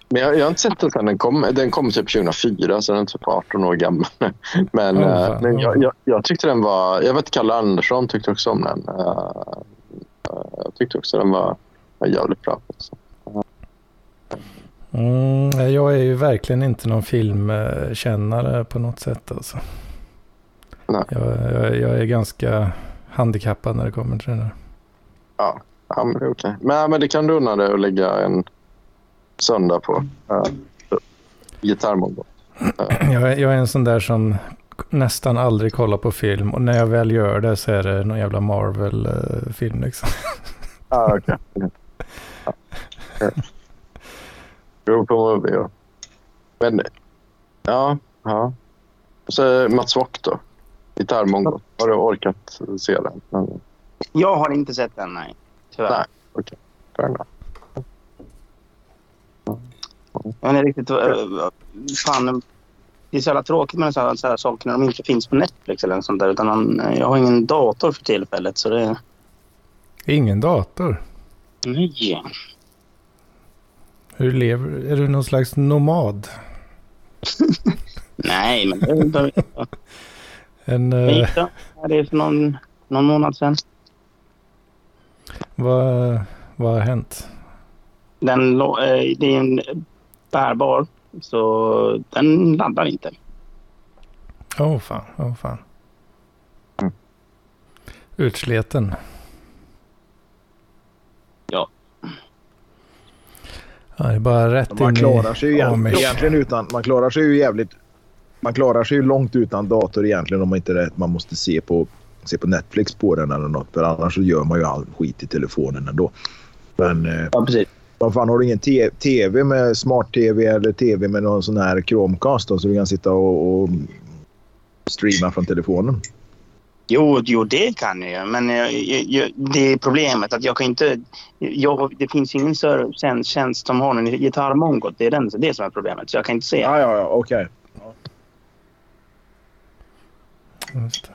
Men jag, jag har inte sett den sen den kom. Den kom typ 2004, så den är typ 18 år gammal. Men, eh, fan. men jag, jag, jag tyckte den var... Jag vet Kalle Andersson tyckte också om den. Eh, eh, jag tyckte också den var, var jävligt bra. Också. Mm, nej, jag är ju verkligen inte någon filmkännare på något sätt. Alltså. Nej. Jag, jag, jag är ganska handikappad när det kommer till det där. Ja, ja men det är okej. Men, men det kan du unna dig att lägga en söndag på. Uh, Gitarrmongo. Jag, är- jag är en sån där som nästan aldrig kollar på film och när jag väl gör det så är det någon jävla Marvel-film liksom. Ah, okej. Ja. Beror på movie, ja. Men, ja. ja. Och så Mats Wock då. Gitarrmongo. Har du orkat se den? Men, Jag har inte sett den, nej. Tyvärr. Nej. fair enough. Jag är riktigt... eh, Fan, det är så jävla tråkigt med så här, saker när de inte finns på Netflix eller något sånt där. Utan man, jag har ingen dator för tillfället, så det... Ingen dator. Nej. Hur lever Är du någon slags nomad? Nej, men det är inte... En, Jag eh, gick då. Det är för någon, någon månad sedan. vad, vad har hänt? Den, eh, det är en bärbar, så den laddar inte. Åh oh, fan, åh oh, fan. Mm. Utsleten. Ja. Ja, det är bara rätt Man in klarar sig ju i Amish. egentligen utan... Man klarar sig ju jävligt... Man klarar sig ju långt utan dator egentligen om man inte rätt. Man måste se på, se på Netflix på den eller något. För annars så gör man ju all skit i telefonen ändå. Men eh, Ja, precis. vad fan, har du ingen tv med smart-tv eller tv med någon sån här Chromecast då, så du kan sitta och, och streama från telefonen? Jo, jo, det kan jag ju. Men jag, jag, jag, det är problemet att jag kan inte... Jag, det finns ingen servicetjänst tjänst som har en gitarrmongot. Det är den, det som är problemet. Så jag kan inte se. Ja, ja, ja, okej. Just det.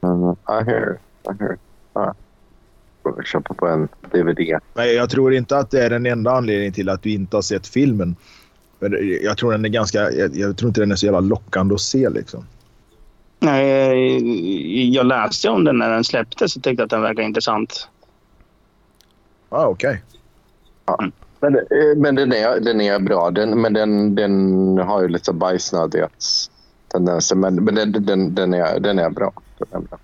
Men, uh, I hear. I hear. Ja. Får köpa på en DVD. Men jag tror inte att det är den enda anledningen till att du inte har sett filmen. Jag tror den är ganska... Jag, jag tror inte den är så jävla lockande att se liksom. Nej, jag läste om den när den släpptes och tyckte att den verkade intressant. Ja, ah, okej. Men, eh, men den, är, den är bra. Den, men den, den har ju lite bajsnödighetstendenser. Men, men den, den, den, är, den är bra. Den är bra.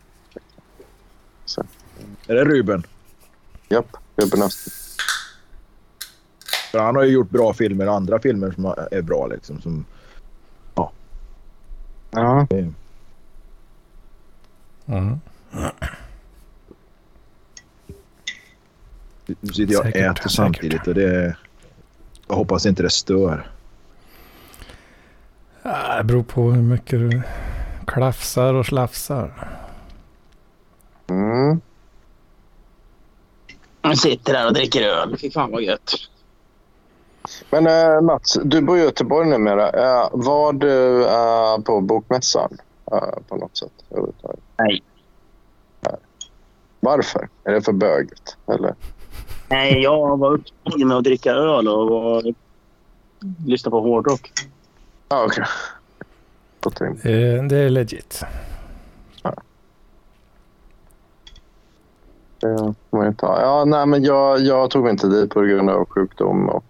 Så, Är det Ruben? japp, Ruben Östlund. För han har ju gjort bra filmer och andra filmer som är bra liksom. Som, Ja. Mm. Nu sitter jag och äter säkert. samtidigt och det... Jag hoppas inte det stör. Det beror på hur mycket du klafsar och slafsar. Mm. Jag sitter där och dricker öl. Fy fan vad gött. Men eh, Mats, du bor i Göteborg numera. Eh, var du eh, på Bokmässan eh, på något sätt? överhuvudtaget? Nej. Varför? Är det för böget? Eller? Nej, jag var upptagen med att dricka öl och, och lyssna på hårdrock. Ah, okej. Gott rim. Det, det är legit. Det får man ju ta. Ja, nej, men jag, jag tog mig inte dit på grund av sjukdom. Och,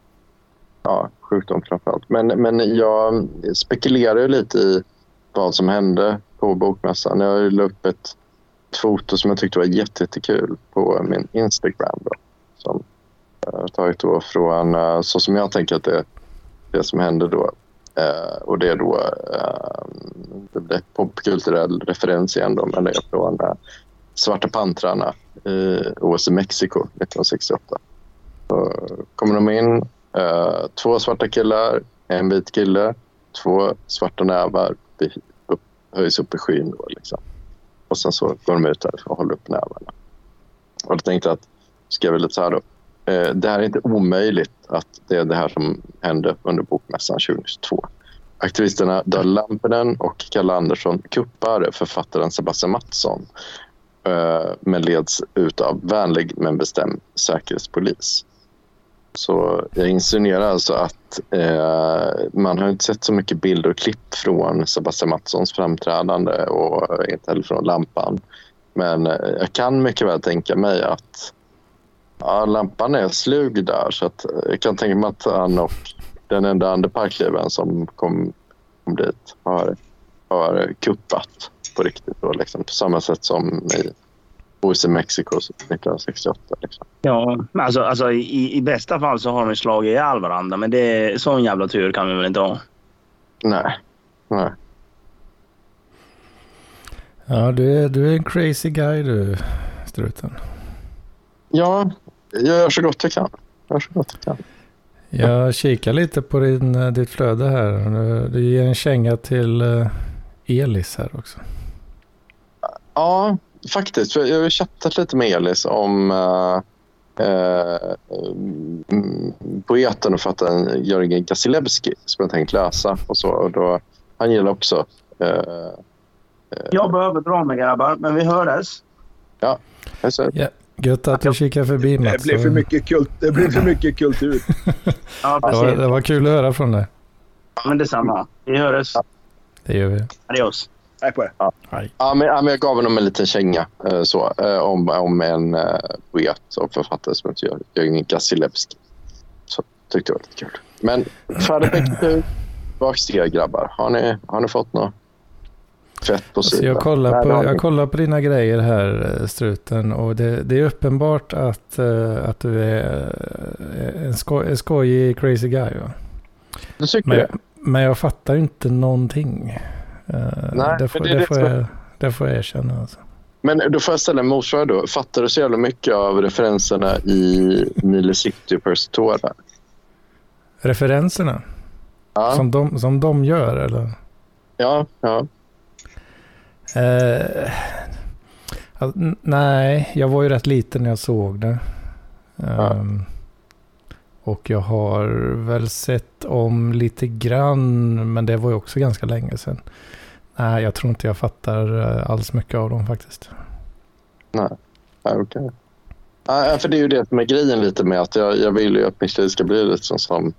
ja, sjukdom framförallt. Men, men jag spekulerar ju lite i vad som hände på bokmässan. Jag la upp ett, ett foto som jag tyckte var jätte, jättekul på min Instagram. Då, som jag har tagit då från, eh, så som jag tänker att det, det som hände då. Eh, och det är då eh, det blir popkulturell referens igen då, men det är från eh, Svarta pantrarna i OS i Mexiko 1968. Så kommer de in, eh, två svarta killar, en vit kille, två svarta nävar upp, höjs upp i skyn. Då, liksom. Och sen så går de ut där och håller upp nävarna. Och då tänkte jag att, skrev jag lite så här då. Eh, det här är inte omöjligt att det är det här som hände under Bokmässan 2022. Aktivisterna Dag Lampinen och Kalle Andersson kuppar författaren Sebastian Mattsson eh, men leds ut av vänlig men bestämd säkerhetspolis. Så jag insinuerar alltså att eh, man har inte sett så mycket bilder och klipp från Sebastian Mattssons framträdande och eh, inte heller från Lampan. Men eh, jag kan mycket väl tänka mig att ja, Lampan är slug där så att eh, jag kan tänka mig att han och den enda andra parkliven som kom, kom dit har, har kuppat på riktigt. Då, liksom, på samma sätt som i OS i Mexiko 1968. Liksom. Ja, alltså, alltså i, i bästa fall så har de slagit ihjäl varandra. Men det, sån jävla tur kan vi väl inte ha? Nej. Nej. Ja, du är, du är en crazy guy du, struten. Ja, jag gör så gott jag kan. Jag gör så gott jag kan. Jag kikar lite på din, eh, ditt flöde här. Du, du ger en känga till uh, Elis här också. Ja, faktiskt. För jag har chattat lite med Elis om uh, uh, poeten och författaren Jörgen Gasilewski som jag tänkt läsa. Och så, och då, han gillar också... Uh, jag behöver dra mig grabbar, men vi hördes. Ja, ser. Ja, gött att du kikar förbi Mats. Det blev för mycket, kult, det blev för mycket kultur. ja, det, var, det var kul att höra från dig. Ja, men detsamma. Vi hörs. Det gör vi. Adios. Hej på er. Ja. Ja, men, ja, men jag gav honom en liten känga så, om, om en uh, poet och författare som heter Jörgen Gasilewski. Så tyckte jag var lite kul. Men färdigt nu. Tillbaks till er grabbar. Har ni, har ni fått något fett på alltså, sidan? jag, kollar på, jag kollar på dina grejer här, Struten. Och det, det är uppenbart att, uh, att du är en, sko en skojig crazy guy. Va? Du tycker men, det? men jag fattar inte någonting. Uh, Nej, det, får, det, det, det får jag, det får jag erkänna. Alltså. Men då får jag ställa en motfråga då. Fattar du så jävla mycket av referenserna i Nile City Persetora? Referenserna? Ja. Som, de, som de gör eller? Ja, ja. Uh, alltså, nej, jag var ju rätt liten när jag såg det. Ja. Um, och jag har väl sett om lite grann, men det var ju också ganska länge sedan. Nej, jag tror inte jag fattar eh, alls mycket av dem faktiskt. Nej, okej. Okay. Ja, för det är ju det som är grejen lite med att jag, jag vill ju att mitt liv ska bli lite som, som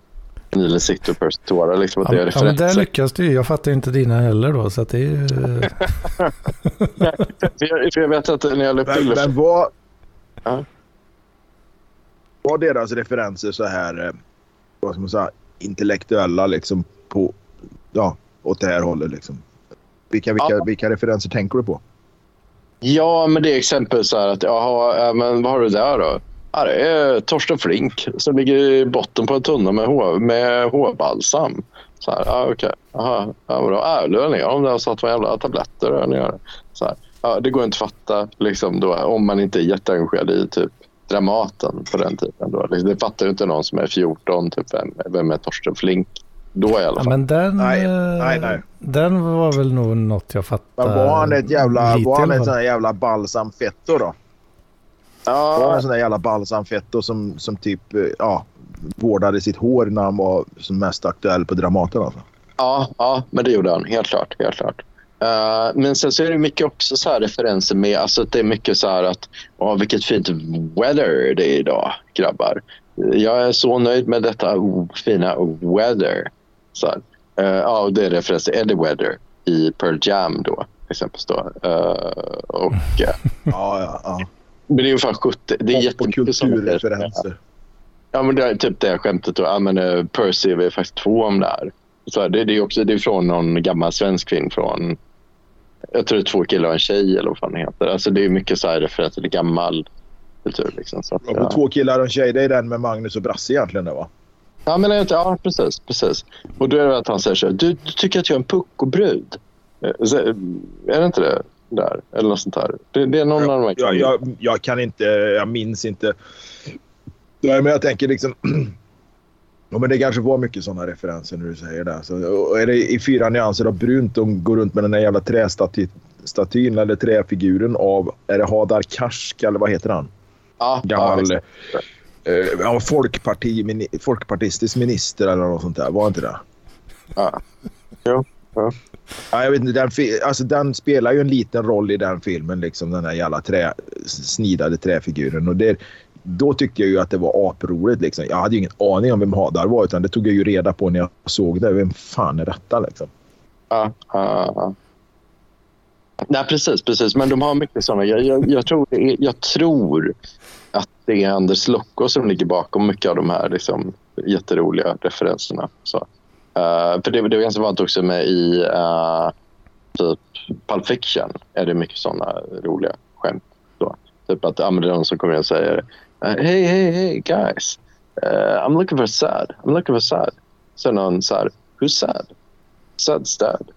Nile City och Persetora. Liksom att ja, det är ja, men där lyckas du ju. Jag fattar inte dina heller då, så att det är ju... för, jag, för jag vet att när jag la upp Men, men vad... Ja. Var deras referenser så här, eh, vad ska man säga, intellektuella liksom på, ja, åt det här hållet liksom? Vilka, vilka, ja. vilka referenser tänker du på? Ja, men det är exempel så här att, jaha, men vad har du där då? Ja, det är Torsten Flink som ligger i botten på en tunna med, H, med hårbalsam. Så här, ja, okej. Jaha, ja, vadå? Öl ner om det har satt vad jävla tabletter ner. Så här, ja, det går inte att fatta liksom, då, om man inte är jätteengagerad i typ Dramaten på den tiden. Då. Liksom, det fattar ju inte någon som är 14, typ, vem, vem är Torsten Flink? Då i alla fall. Ja, men den, nej, nej, nej. den var väl nog något jag fattade. Men var han ett jävla, var han ett sån här jävla balsamfetto då? Ja. Var han en sån där jävla balsamfetto som, som typ ja, vårdade sitt hår när han var som mest aktuell på Dramaten alltså? Ja, ja, men det gjorde han. Helt klart. Helt klart. Uh, men sen så är det mycket också så här referenser med, alltså det är mycket så här att, åh vilket fint weather det är idag grabbar. Jag är så nöjd med detta fina weather. Så. Uh, ja, det är referens till Eddie Weather i Pearl Jam då, exempelvis då. Uh, och, ja, ja, ja. Men det är ungefär 70, det är jättemycket kulturreferenser. Ja, men det är typ det skämtet då, ja men uh, Percy är faktiskt två om det här. Så här, det, det, är också det är från någon gammal svensk film från jag tror det är två killar och en tjej eller vad fan det heter. Alltså det är mycket så här referenser till gammal kultur. Liksom, så att, ja. Två killar och en tjej, det är den med Magnus och Brasse egentligen det va? Ja, men inte, ja precis, precis. Och då är det att han säger så här, du, du tycker att jag är en puckobrud. Eh, eh, Är det inte det där? Eller något sånt där. Det, det är någon av de här Jag, jag, jag kan inte, jag minns inte. Nej, men jag tänker liksom... Ja, men det kanske var mycket sådana referenser när du säger det. Så, och är det i fyra nyanser av brunt de går runt med den där jävla trästatyn eller träfiguren av... Är det Hadar Karsk eller vad heter han? ja, Gammal... ja, ja, folkparti, folkpartistisk minister eller något sånt där. Var inte det? ja. Jo, ja. Ja, jag vet inte, den, alltså, den spelar ju en liten roll i den filmen, liksom, den här jävla trä, snidade träfiguren. Och det, då tyckte jag ju att det var aproligt. Liksom. Jag hade ju ingen aning om vem Hadar var, utan det tog jag ju reda på när jag såg det. Vem fan är detta? Liksom? Ja, ja, ja. Nej, precis, precis. Men de har mycket sådana. Jag, jag, jag, tror, jag tror att det är Anders Lokko som ligger bakom mycket av de här liksom, jätteroliga referenserna. Så. uh, för det, det var ganska vanligt också med i uh, typ Pulp Fiction. Är det mycket sådana roliga skämt. Så. Typ att ja, det är någon som kommer in och säger eh, Hey, hey, hey guys. Uh, I'm looking for sad. I'm looking for sad. Så är någon så här, who's sad? Sad's dad.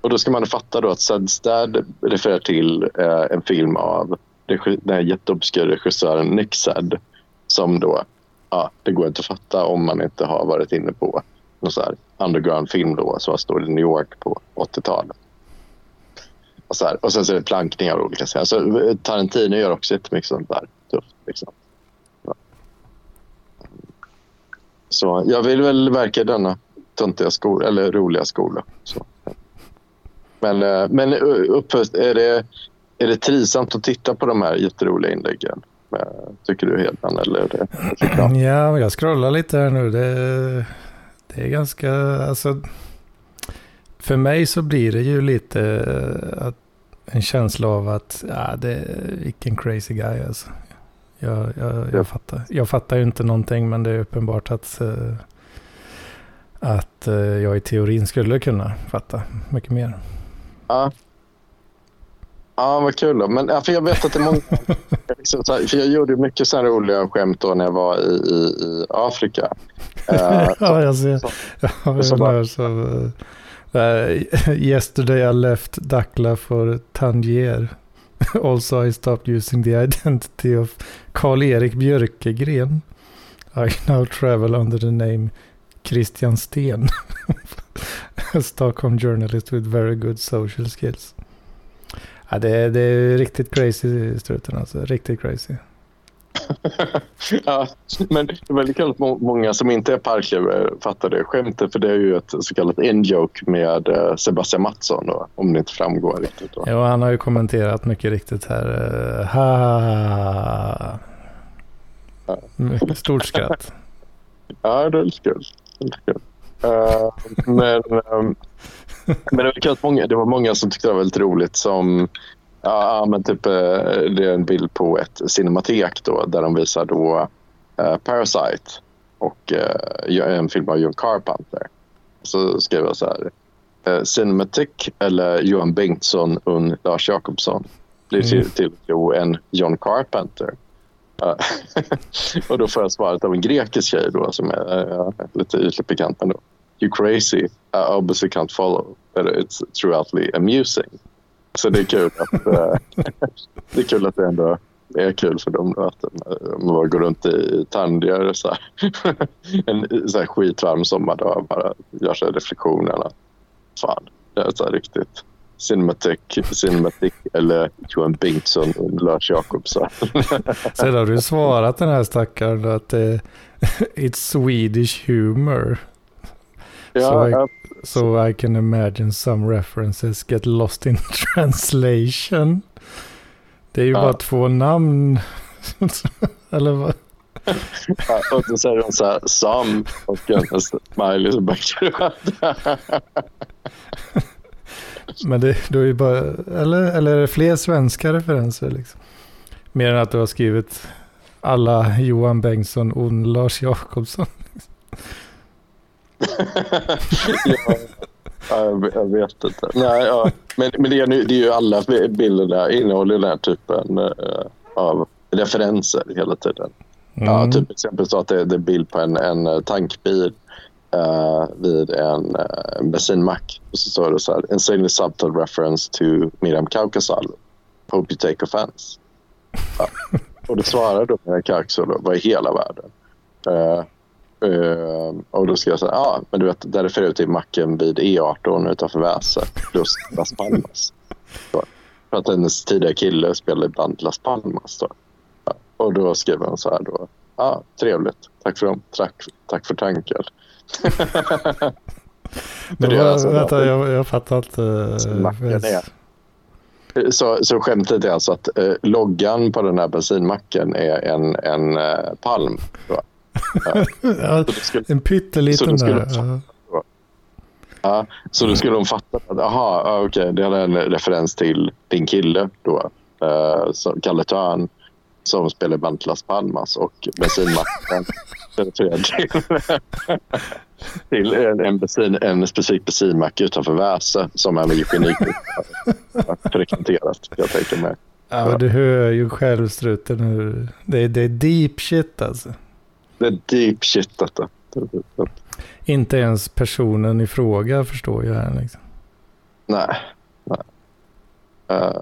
Och då ska man fatta då att Sad's dad refererar till uh, en film av den här jätteobskyra regissören Nick Sad. Som då, ja, det går inte att fatta om man inte har varit inne på någon så här underground-film då som står i New York på 80-talet. Och, så här, och sen så är det plankningar av olika scener. Så alltså, Tarantino gör också jättemycket sånt där tufft. Liksom. Ja. Så jag vill väl verka i denna töntiga skola, eller roliga skola. Så. Men, eh, men eh, är, det, är det trivsamt att titta på de här jätteroliga inläggen? Eh, Tycker du Hedman? Eller är det, ja. Jag scrollar lite här nu. Det, det är ganska, alltså. För mig så blir det ju lite eh, att, en känsla av att, ja, det, vilken crazy guy alltså. Jag, jag, Ja. jag, fattar, jag fattar ju inte någonting, men det är uppenbart att, eh, att jag i teorin skulle kunna fatta mycket mer. Ja. Ja, vad kul. Då. Men, ja, för jag vet att det är många... liksom, här, för jag gjorde mycket så här roliga skämt då när jag var i, i, i Afrika. Eh, ja, jag ser. så- Ja, jag så bara- så, eh, yesterday I left Dakla for Tangier. Also I stopped using the identity of Karl-Erik Björkegren. I now travel under the name Christian Sten. Stockholm journalist with very good social skills. Ja, det, är, det är riktigt crazy struten alltså. Riktigt crazy. ja, men det är väldigt må- många som inte är parklöver fattar det skämtet. För det är ju ett så kallat in-joke med eh, Sebastian Mattsson, då, om det inte framgår riktigt. Då. Jo, han har ju kommenterat mycket riktigt här. eh, Ha. Mycket Stort skratt. Ja, det är lite kul. Eh, men, ehm, men det var många, det var många som tyckte det var väldigt roligt som Ja, men typ eh, det är en bild på ett cinematek då, där de visar då eh, Parasite och eh, en film av John Carpenter. Så skrev jag så här. Eh, Cinematic eller Johan Bengtsson och Lars Jakobsson blir till, Mm. till jo, en John Carpenter. Eh, och då får jag svaret av en grekisk tjej då, som är eh, lite ytligt bekant ändå. You crazy. I obviously can't follow. But it's throughoutly amusing. Så det är kul att, eh, det, är kul att det ändå är kul för dem att eh, man bara går runt i Tandier så här. en så här skitvarm sommardag och bara gör sig reflektionerna. Fan, det är så här riktigt Cinematic, Cinematic eller Johan Bengtsson och Lars Jakobsson. Sen har du svarat den här stackaren att eh, it's Swedish humor. Ja, Så- ja, So I can imagine some references get lost in translation. Det är ju Ja. bara två namn. Eller vad? och så säger de så här, Sam och en smiley så backar Men det, då är ju bara, eller, eller är det fler svenska referenser liksom? Mer än att du har skrivit alla Johan Bengtsson och Lars Jakobsson. Ja, ja, jag, jag vet inte. Nej, ja. Men, men det, är, det är ju alla bilderna innehåller den här typen eh, av referenser hela tiden. Ja, Mm. typ exempel så att det, det är bild på en, en eh, tankbil eh, vid en uh, bensinmack. Och så står det så här. Insanely subtle reference to Miriam Kaukasal. Hope you take offense. Ja. Och då svarar då Miriam Kaukasal vad i hela världen. Eh, eh, och då ska jag säga, ja, men du vet, det refererar till macken vid E18 utanför Väse plus Las Palmas. Så, för att hennes tidigare kille spelade i band Las Palmas. Då. Och då skrev han så här då. Ja, trevligt. Tack för, dem. Tack, tack för tanken. Men det är vad- alltså- vänta, jag, jag fattar inte. Är- Så, så skämtet är alltså att eh, loggan på den här bensinmacken är en, en eh, palm. Då. Ja, skulle, en pytteliten där. ja. så då skulle de fatta att aha, okej, det är en referens till din kille då. Eh, som, Kalle Törn som spelar i bandet Las Palmas och bensinmacken refererar till, till en, en, bensin, en specifik bensinmack utanför Väse som är mycket unik frekventerat. Jag tänker mig. Ja, du hör ju själv struten hur... Det är, det är deep shit alltså. Det är deep shit detta. Inte ens personen i fråga förstår ju här liksom. Nej. nej. Eh,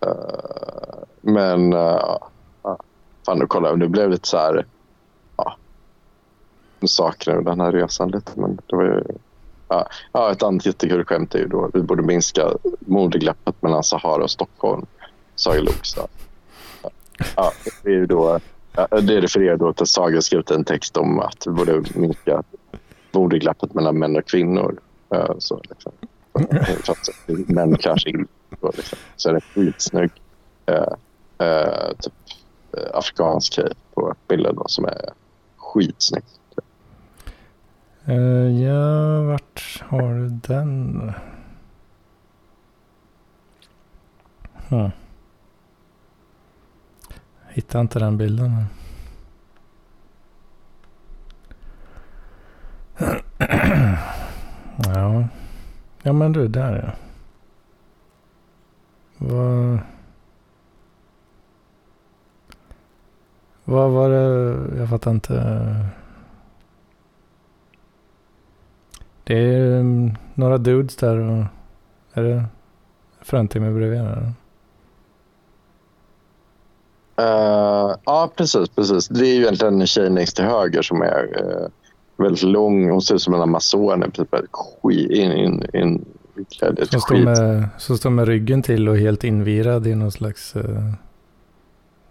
eh, men uh, fan nu kollar jag. Nu blev det lite så här. Ja, nu saknar jag den här resan lite. Men det var ju, ja, ett annat jättekul skämt är ju då vi borde minska modeglappet mellan Sahara och Stockholm. Sa ju Lokstad. Ja, det är ju då. Ja, det refererar då till att Saga skrivit en text om att vi borde minska modeglappet mellan män och kvinnor. Så, liksom. Att män klär sig in. Så, liksom. så är det skitsnygg eh, eh, typ, eh, afrikansk tjej på bilden då, som är skitsnygg. Uh, ja, vart har du den? Hmm. Hittar inte den bilden. här. ja. ja, men du, där ja. Vad... Vad var det? Jag fattar inte. Det är mm, några dudes där och... Är det fruntimmer bredvid? Eller? Eh, ja, precis, precis. Det är ju egentligen en tjej längst till höger som är eh, väldigt lång. Hon ser ut som en amazon. Typ ett skit, in, in, in, klädd Som står, med, som står med ryggen till och helt invirad i någon slags... Uh,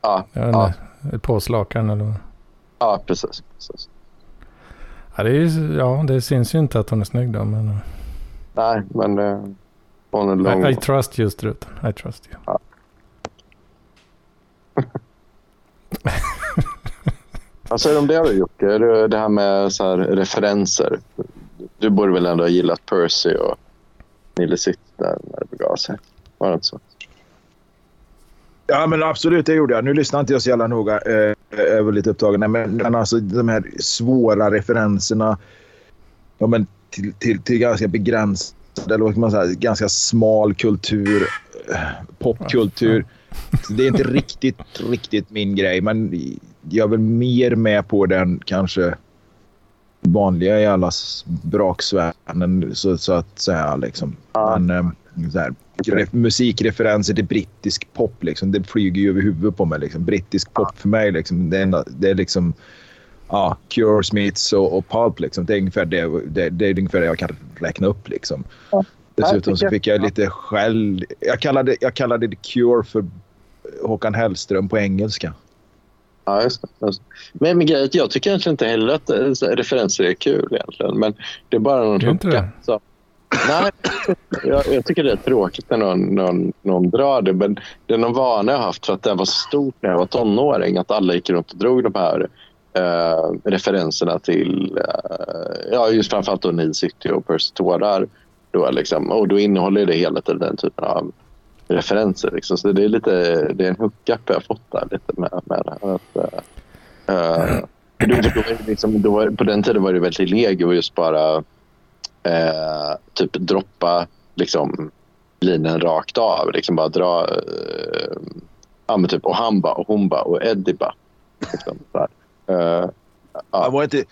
Ja, jag vet ja, inte, ett påslakan eller vad. ja, precis. precis. Ja det, är, ja, det syns ju inte att hon är snygg då. Men, Nej, men eh, hon är lång. I, I trust you struten. I trust you. Vad säger du om det då Jocke? Är det, det här med så här referenser. Du borde väl ändå ha gillat Percy och City där när det begav sig? Var det inte så? Ja, men absolut, det gjorde jag. Nu lyssnar inte jag så jävla noga. Eh, jag var lite upptagen. Nej, Men, men alltså de här svåra referenserna ja, men till, till, till ganska begränsade, eller vad ska man säga, ganska smal kultur, eh, popkultur. Så det är inte riktigt, riktigt min grej, men jag är väl mer med på den kanske vanliga i allas braksvärnen så, så att säga. Liksom. Ja. Men, eh, så här, re- musikreferenser till brittisk pop, liksom, det flyger ju över huvudet på mig. Liksom. Brittisk pop för mig, liksom, det, är det är liksom ja, Cure, Smiths och, och Pulp. Liksom. Det, är ungefär det, det, det är ungefär det jag kan räkna upp. Liksom. Ja. Dessutom så fick jag lite skäll. Jag kallade, jag kallade det Cure för Håkan Hellström på engelska. Ja, just det. Just det. Men, men grejen jag tycker egentligen inte heller att eh, referenser är kul egentligen. Men det är bara någon det? Så. Nej, jag, jag tycker det är tråkigt när någon, någon, någon drar det. Men det är någon vana jag har haft för att det var så stort när jag var tonåring. Att alla gick runt och drog de här eh, referenserna till eh, ja, just framförallt då Neil City och Percy Tårar. Då, liksom. Och då innehåller det hela tiden den typen av referenser. Liksom. Så det är, lite, det är en hookup jag har fått där lite med, med det här. Att, uh, då, då, var det liksom, då var, på den tiden var det väldigt legio just bara uh, typ droppa liksom, linjen rakt av. Liksom bara dra... Uh, ja, men typ, och han bara, och hon bara, och Eddie bara. Liksom, uh, här. Eh, ja. Var inte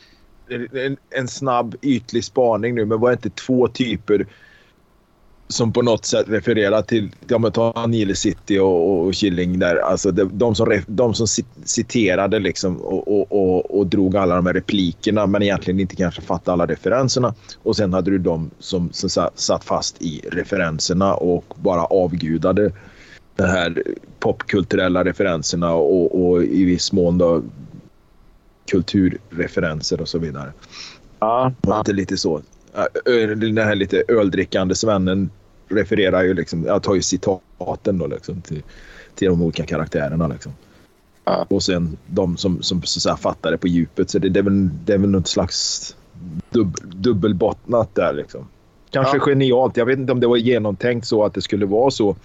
en, en snabb ytlig spaning nu, men var det inte två typer som på något sätt refererar till, ja men ta Nile City och, och Killing där. Alltså de, de, som, de som citerade liksom och, och, och, och, drog alla de här replikerna men egentligen inte kanske fattade alla referenserna. Och sen hade du de som, som satt fast i referenserna och bara avgudade de här popkulturella referenserna och, och i viss mån då kulturreferenser och så vidare. Ja. Var inte lite så? Den här lite öldrickande svennen refererar ju liksom, jag tar ju citaten då liksom till, till de olika karaktärerna liksom. Ja. Och sen de som, som så att säga, fattar det på djupet. Så det, det, är, väl, det är väl något slags dub, dubbelbottnat där liksom. Kanske ja. genialt. Jag vet inte om det var genomtänkt så att det skulle vara så.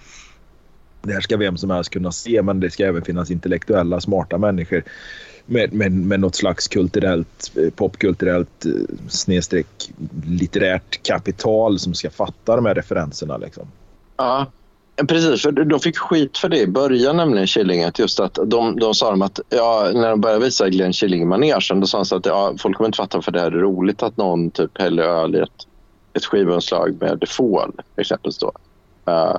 Det här ska vem som helst kunna se, men det ska även finnas intellektuella, smarta människor med, med, med något slags kulturellt, eh, popkulturellt eh, snedstreck litterärt kapital som ska fatta de här referenserna. Liksom. Ja, precis. För de fick skit för det i början, nämligen Killinget. Just att de, de sa de att ja, när de började visa Glenn Killing-manegen då sa de att ja, folk kommer inte fatta för det här är roligt att någon typ häller öl i ett, ett skivomslag med Fall, exempelvis. Då. Uh,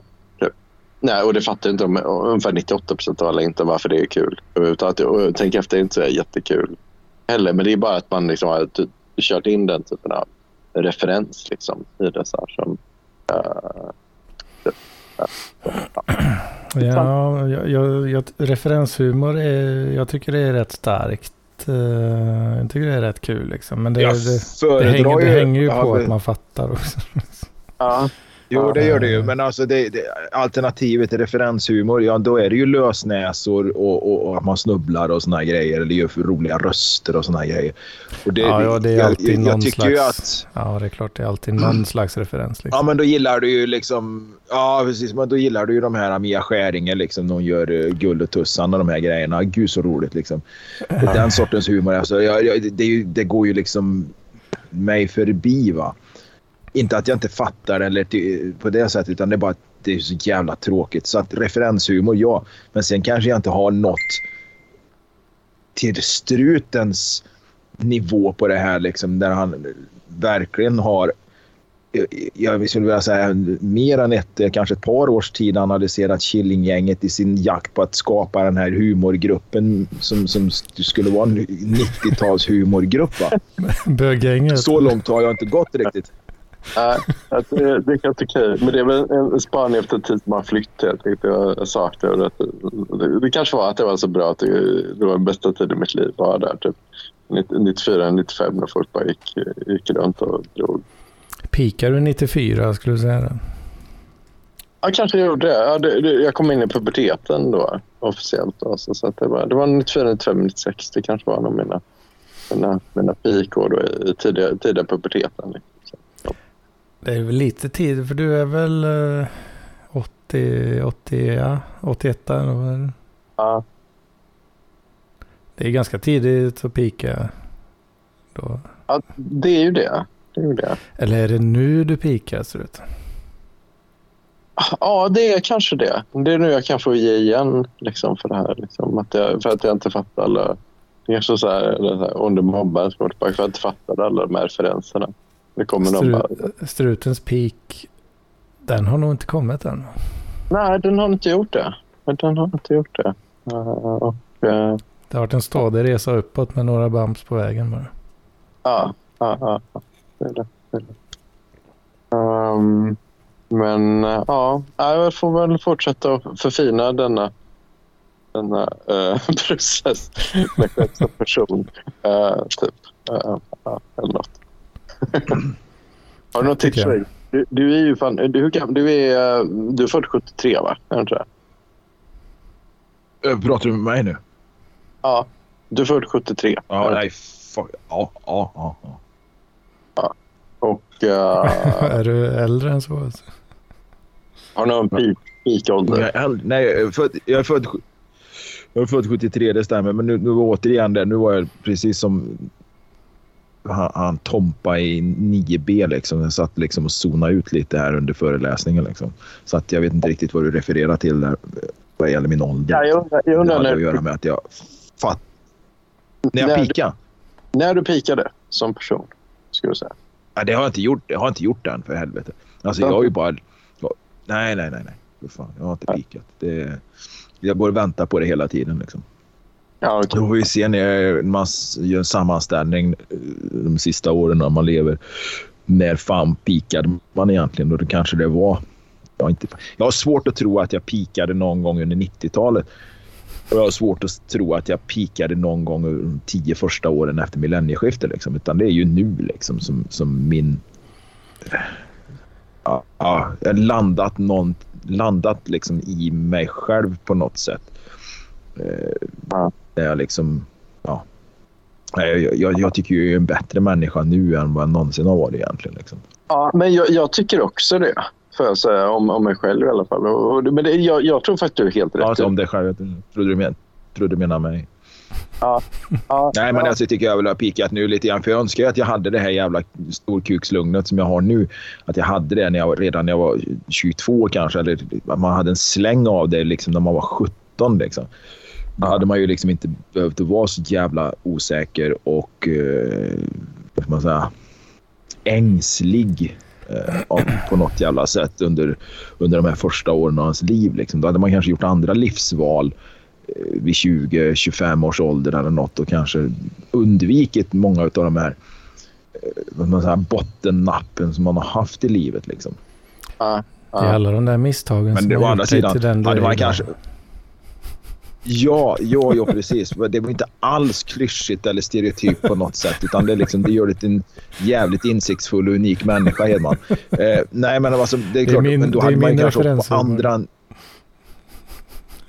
Nej, och det fattar inte de. Ungefär 98 procent av alla inte varför det är kul. Och tänk efter är inte så jättekul heller. Men det är bara att man liksom har kört in den typen av referens liksom, i det. Så här, som, uh, ja, jag, jag, jag, referenshumor är, jag tycker det är rätt starkt. Uh, jag tycker det är rätt kul liksom. Men det, det, det, hänger, det hänger ju på att man fattar också. Ja, Jo, det gör det ju. Men alltså det, det, alternativet till referenshumor, ja då är det ju lösnäsor och, och, och att man snubblar och såna grejer. Eller gör roliga röster och såna grejer. Och det, ja, ja, det är alltid jag, någon jag slags... Att, ja, det är klart. Det är alltid någon mm. slags referens. Liksom. Ja, men då gillar du ju liksom... Ja, precis. Men då gillar du ju de här Mia Skäringer liksom. De gör uh, Gull och Tussan och de här grejerna. Gud så roligt liksom. Den sortens humor. Alltså, jag, det, det går ju liksom mig förbi va. Inte att jag inte fattar eller på det sättet utan det är bara att det är så jävla tråkigt. Så att referenshumor, ja. Men sen kanske jag inte har nått till strutens nivå på det här liksom där han verkligen har jag skulle vilja säga mer än ett, kanske ett par års tid analyserat Killinggänget i sin jakt på att skapa den här humorgruppen som, som skulle vara en 90-tals humorgrupp. Böggänget. Så långt har jag inte gått riktigt. Nej, det, det är helt okej. Men det är väl en spaning efter tid man flytt helt enkelt. Jag sa det, det. Det kanske var att det var så bra att det, det var den bästa tiden i mitt liv. Var där typ 94, 95 när folk bara gick, gick runt och drog. Pikar du 94 skulle du säga det? Ja, kanske jag gjorde det. Ja, det, det. Jag kom in i puberteten då officiellt. Då, så, det, var, det var 94, 95, 96. Det kanske var nog mina, mina, mina pikår då i tidiga, tidiga puberteten. Liksom. Det är väl lite tid, för du är väl 80, 80 ja, 81 eller? Ja. Det är ganska tidigt att pika då. Ja, det är ju det. det, är ju det. Eller är det nu du pikar ser ut? Ja, det är kanske det. Det är nu jag kan få ge igen liksom, för det här. Liksom, att jag, för att jag inte fattar alla... Kanske så här, eller så här, om du mobbar för att jag inte fattar alla de här referenserna. Det kommer Stru bara... Strutens peak, den har nog inte kommit än. Nej, den har inte gjort det. Den har inte gjort det. Uh, och, uh, det har varit en stadig resa uppåt med några bumps på vägen bara. Ja, ja, ja. Det är det. det, är det. Um, men uh, ja, jag får väl fortsätta att förfina denna, denna uh, process med själva person. Uh, typ. Uh, eller något. Har du något tips för dig? Du, du, är ju fan, du, hur kan, du, är, du är född 73 va? Är inte det? Pratar du med mig nu? Ja, du är född 73. Ja, nej, fuck. Ja, ja, ja. ja. ja. Och... Uh, är du äldre än så? Alltså? Har du någon peak, peak Nej, jag är född, jag är född, jag är född 73, det stämmer. Men nu, nu återigen, där, nu var jag precis som han, han tompa i 9B liksom. Jag satt liksom och zonade ut lite här under föreläsningen liksom. Så att jag vet inte riktigt vad du refererar till där vad gäller min ålder. Ja, jag undrar, jag undrar det hade att göra med att jag fatt... När jag När du- pikade? När du pikade som person, skulle du säga. Ja, det har jag inte gjort. Jag har inte gjort än för helvete. Alltså jag har ju bara... Nej, nej, nej. nej. Fan, jag har inte pikat. Det... Jag går och väntar på det hela tiden. Liksom. Ja, okej. Då får vi se när man gör en sammanställning eh, de sista åren när man lever. När fan pikade man egentligen? Och då kanske det var... Jag har, inte, jag har svårt att tro att jag pikade någon gång under 90-talet. Och jag har svårt att tro att jag pikade någon gång under de tio första åren efter millennieskiftet. Liksom. Utan det är ju nu liksom, som, som min... Ja, ja, jag landat, någon, landat liksom i mig själv på något sätt. Ja. Där jag liksom... Ja. Jag, jag, jag tycker ju jag är en bättre människa nu än vad jag någonsin har varit egentligen. Liksom. Ja, men jag, jag tycker också det. Får jag säga, om, om mig själv i alla fall. Och, och, men det, jag, jag tror faktiskt du är helt rätt. Alltså om det själv. Jag trodde du, men, trodde du menar mig. ja, Nej, men ja. alltså, jag tycker jag väl har pikat nu lite grann. För jag önskar ju att jag hade det här jävla storkukslugnet som jag har nu. Att jag hade det när jag, redan när jag var 22 kanske. Eller att man hade en släng av det liksom, när man var 17. Liksom. Då hade man ju liksom inte behövt vara så jävla osäker och eh, vad ska man säga, ängslig eh, på något jävla sätt under, under de här första åren av ens liv. Liksom. Då hade man kanske gjort andra livsval eh, vid 20-25 års ålder eller något och kanske undvikit många av de här eh, vad ska man säga, bottennappen som man har haft i livet. Liksom. ja, Det är alla de där misstagen Men som det har gjort sidan till den du hade är kanske... Ja, ja, ja, precis. Det var inte alls klyschigt eller stereotyp på något sätt. Utan det, är liksom, det gör dig till en jävligt insiktsfull och unik människa, Hedman. Eh, nej, men alltså, det är klart. min- men då det är hade man kanske åkt på andra...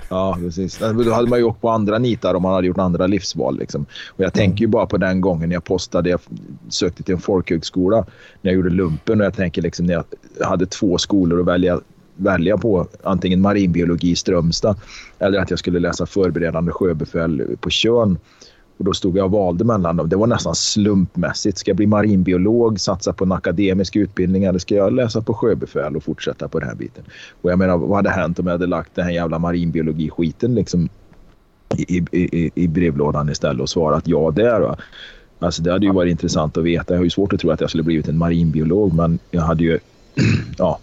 Ja, precis. Då hade man ju åkt på andra nitar om man hade gjort andra livsval. Liksom. Och jag tänker ju bara på den gången jag postade, jag sökte till en folkhögskola när jag gjorde lumpen och jag tänker liksom när jag hade två skolor att välja, välja på, antingen marinbiologi i Strömstad eller att jag skulle läsa förberedande sjöbefäl på Tjörn. Och då stod jag och valde mellan dem. Det var nästan slumpmässigt. Ska jag bli marinbiolog, satsa på en akademisk utbildning eller ska jag läsa på sjöbefäl och fortsätta på den här biten? Och jag menar, vad hade hänt om jag hade lagt den här jävla marinbiologi-skiten liksom i, i, i, i brevlådan istället och svarat ja där. Va? Alltså det hade ju varit intressant att veta. Jag har ju svårt att tro att jag skulle blivit en marinbiolog men jag hade ju... ja,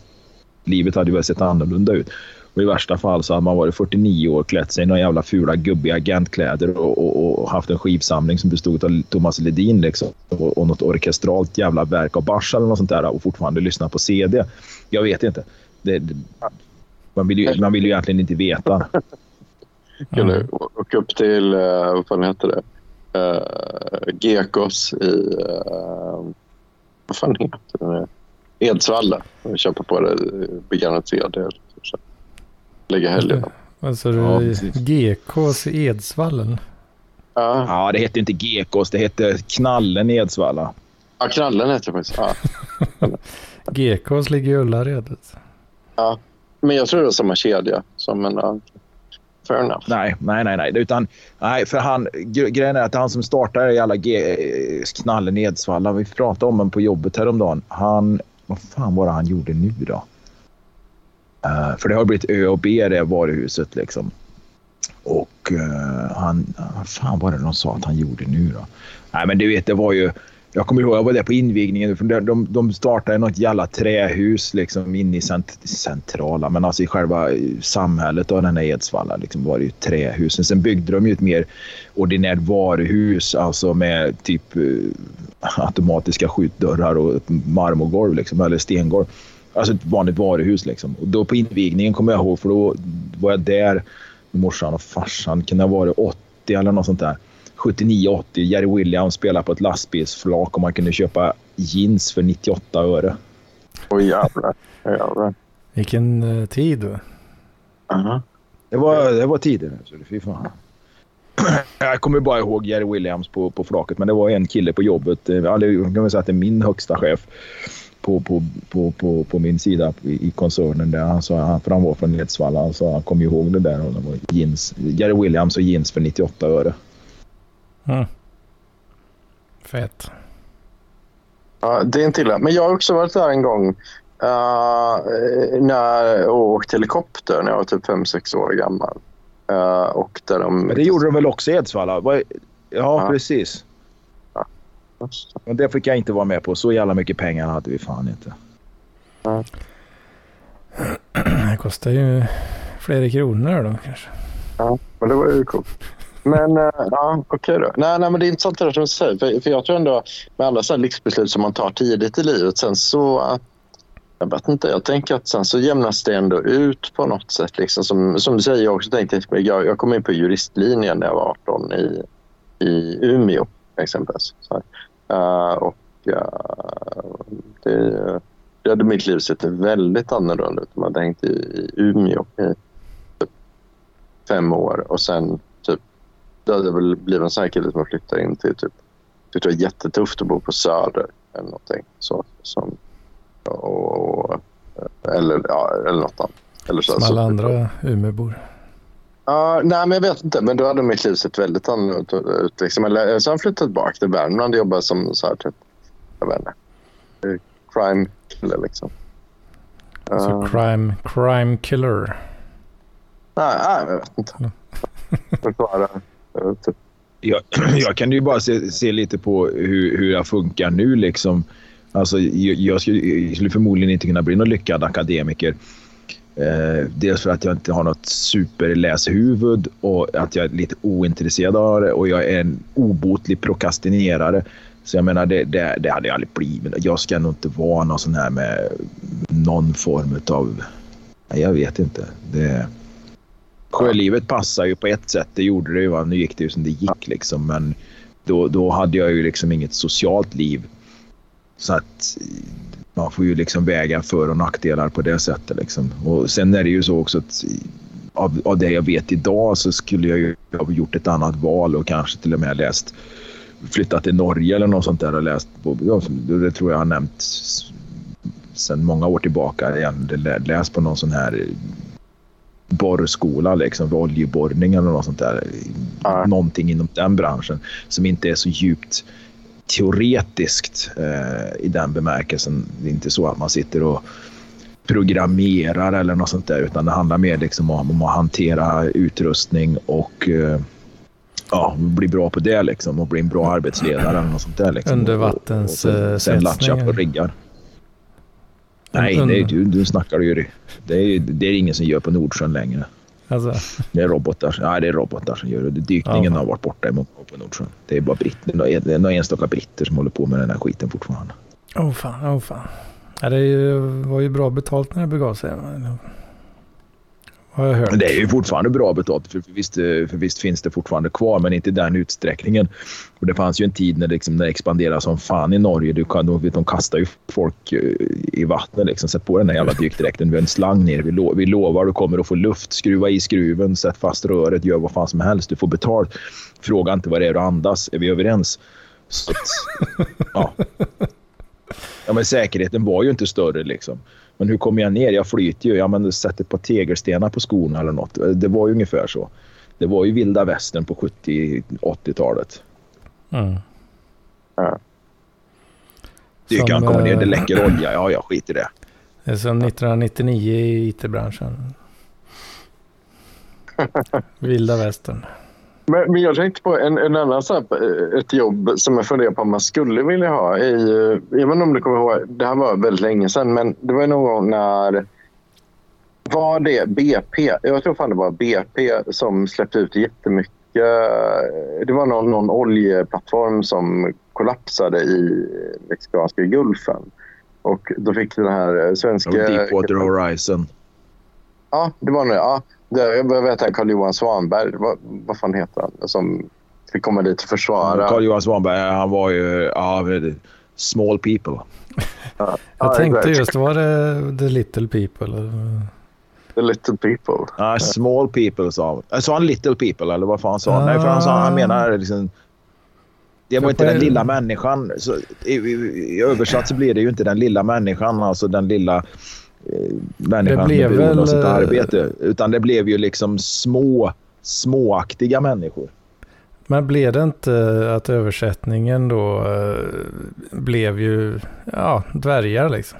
livet hade ju väl sett annorlunda ut. Och I värsta fall så hade man varit 49 år, klätt sig i några jävla fula gubbiga agentkläder och, och, och haft en skivsamling som bestod av Thomas Ledin liksom, och, och något orkestralt jävla verk av Bach eller något sånt där och fortfarande lyssna på CD. Jag vet inte. Det, det, man, vill ju, man vill ju egentligen inte veta. Skulle åka upp till, uh, vad fan heter det? Uh, Gekos i, uh, vad fan heter det? Edsvalla. Och köpa på det begagnat CD. Så Lägga helgen. Alltså Ja. GKs Edsvallen. Ja, Ja, det hette inte Gekos, det hette Knallen i Edsvalla. ja, Knallen heter det faktiskt. Ja. GKs ligger i Ullared. Ja. Men jag tror det är samma kedja. Som en, fair enough. Nej, nej, nej. nej. Utan, nej för han, gre- grejen är att han som startade i alla G, knallen i Edsvalla, vi pratade om honom på jobbet häromdagen. Han, vad fan var det han gjorde nu då? Uh, för det har blivit Ö och B det varuhuset liksom. Och uh, han, vad fan var det de sa att han gjorde nu då? Nej men du vet det var ju, jag kommer ihåg jag var där på invigningen. För de, de, de startade något jävla trähus liksom inne i cent, centrala, men alltså i själva eh, samhället av den här Edsvalla liksom var det ju trähusen. Sen byggde de ju ett mer ordinärt varuhus, alltså med typ eh, automatiska skjutdörrar och ett marmorgolv liksom, eller stengolv. Alltså ett vanligt varuhus liksom. Och då på invigningen kommer jag ihåg, för då var jag där med morsan och farsan. Kan det ha varit 80 eller något sånt där. 79-80. Jerry Williams spelade på ett lastbilsflak och man kunde köpa jeans för 98 öre. Oj jävlar. jävlar. Vilken eh, tid. då. Aha. Det var, det var tidigare. Så det, fy fan. Jag kommer bara ihåg Jerry Williams på, på flaket, men det var en kille på jobbet. eh, Eller, jag kan väl säga att det är min högsta chef på, på, på, på, på min sida i, koncernen. Där. Han sa, han, för han var från Edsvalla, han, sa, han kom ihåg det där. Och det var jeans, Jerry Williams och jeans för 98 öre. Mm. Fett. Ja, det är inte illa. Men jag har också varit där en gång uh, när, och åkt helikopter när jag var typ 5-6 år gammal. Uh, och där de... Men det gjorde de väl också i Edsvalla? Ja, Ja. precis. Och det fick jag inte vara med på. Så jävla mycket pengar hade vi fan inte. Det kostar ju flera kronor då kanske. Ja, men det var ju coolt. Men eh, ja, okej då. Nej, nej, men det är intressant det där som du säger. För, för jag tror ändå med alla sådana livsbeslut som man tar tidigt i livet sen så jag vet inte, jag tänker att sen så jämnas det ändå ut på något sätt. Liksom. Som, som du säger, jag också tänkte, jag, jag kom in på juristlinjen när jag var 18 i, i Umeå exempelvis. Så här. Eh, och uh, det, det hade mitt liv sett väldigt annorlunda ut om jag hade hängt i, i Umeå i typ fem år och sen det hade väl blivit en sån här kille som jag flyttade in till typ, det var jättetufft att bo på Söder eller någonting. Så, som, och, eller, ja, eller något annat. Eller så, Som så- alla andra Umeåbor. Ja, nej, men jag vet inte. Men då hade mitt liv sett väldigt annorlunda ut. Liksom. Eller, så har jag flyttat tillbaka till Värmland och jobbat som så här, typ, jag vet inte, eh, crime killer liksom. Alltså Eh, crime, crime killer. nej, nej, jag vet inte. Förklara. Jag, jag kan ju bara se, se lite på hur, hur jag funkar nu. Liksom. Alltså, jag, jag, skulle, jag skulle förmodligen inte kunna bli någon lyckad akademiker. Eh, dels för att jag inte har något superläshuvud och att jag är lite ointresserad av det och jag är en obotlig prokrastinerare. Så jag menar, det, det, det hade jag aldrig blivit. Jag ska nog inte vara någon sån här med någon form av... Jag vet inte. Det, Sjölivet passar ju på ett sätt. Det gjorde det ju. Va? Nu gick det ju som det gick liksom. Men då, då hade jag ju liksom inget socialt liv. Så att man får ju liksom väga för och nackdelar på det sättet. Liksom. Och sen är det ju så också att av, av det jag vet idag så skulle jag ju ha gjort ett annat val och kanske till och med läst flyttat till Norge eller något sånt där och läst. På, ja, det tror jag har nämnt sedan många år tillbaka. Igen, läst på någon sån här borrskola liksom för oljeborrning eller något sånt där. Ja. Någonting inom den branschen som inte är så djupt teoretiskt eh, i den bemärkelsen. Det är inte så att man sitter och programmerar eller något sånt där utan det handlar mer liksom om, om att hantera utrustning och eh, ja, bli bra på det liksom och bli en bra arbetsledare eller något sånt där. Liksom. Undervattens, Och- och sen- eh, Sen latcha på riggar. Nej, Un- det är, du, du snackar ju. det. Är, det är ingen som gör på Nordsjön längre. Alltså, Det är robotar. Nej, det är robotar som gör det. Dykningen Ja. har varit borta i många år på Nordsjön. Det är bara britter, det är några enstaka britter som håller på med den här skiten fortfarande. oh fan, oh fan. Ja, det är ju, var ju bra betalt när det begav sig. Har jag hört. Det är ju fortfarande bra betalt. För, visst, eh, för visst finns det fortfarande kvar, men inte i den utsträckningen. Och det fanns ju en tid när, liksom, när det expanderade som fan i Norge. Du kan, de, de kastar ju folk eh, i vattnet. Liksom. Sätt på den här jävla dykdräkten. Vi har en slang ner. Vi, lo, vi lovar du kommer att få luft. Skruva i skruven, sätt fast röret, gör vad fan som helst. Du får betalt. Fråga inte vad det är du andas. Är vi överens? Så ja. ja, men säkerheten var ju inte större liksom. Men hur kommer jag ner? Jag flyter ju. Ja, men sätt ett par tegelstenar på skorna eller något. Det var ju ungefär så. Det var ju vilda västern på 70-80-talet. Mm. Dykaren Som, kommer ner, eh, det läcker olja. Ja, jag skiter i det. Det är som 1999 i IT-branschen. Vilda västern. Men, men jag tänkte på en, en annan så här, eh, ett jobb som jag funderar på om man skulle vilja ha. I, eh, jag vet inte om du kommer ihåg, det här var väldigt länge sedan, men det var någon gång när var det BP? Jag tror fan det var BP som släppte ut jättemycket. Det var någon, någon oljeplattform som kollapsade i Mexikanska gulfen. Och då fick den här svenska... Deepwater Horizon. Ja, det var det. Ja, jag vet inte, Carl-Johan Svanberg. Vad, vad fan heter han? Som fick komma dit och försvara. Carl-Johan Svanberg, han var ju... Ja, small people. Ja, Jag tänkte just, var det The Little People? eller? The little people. Ja, small people sa han. Sa han little people eller vad fan sa han? Nej, för han, sa, han menar liksom... Det var inte den en- lilla människan. Så, i, i, I översatt så blir det ju inte den lilla människan, alltså den lilla människan Det blev med beroende av sitt eh, arbete. Utan det blev ju liksom små, småaktiga människor. Men blev det inte att översättningen då eh, blev ju, ja, dvärgar liksom?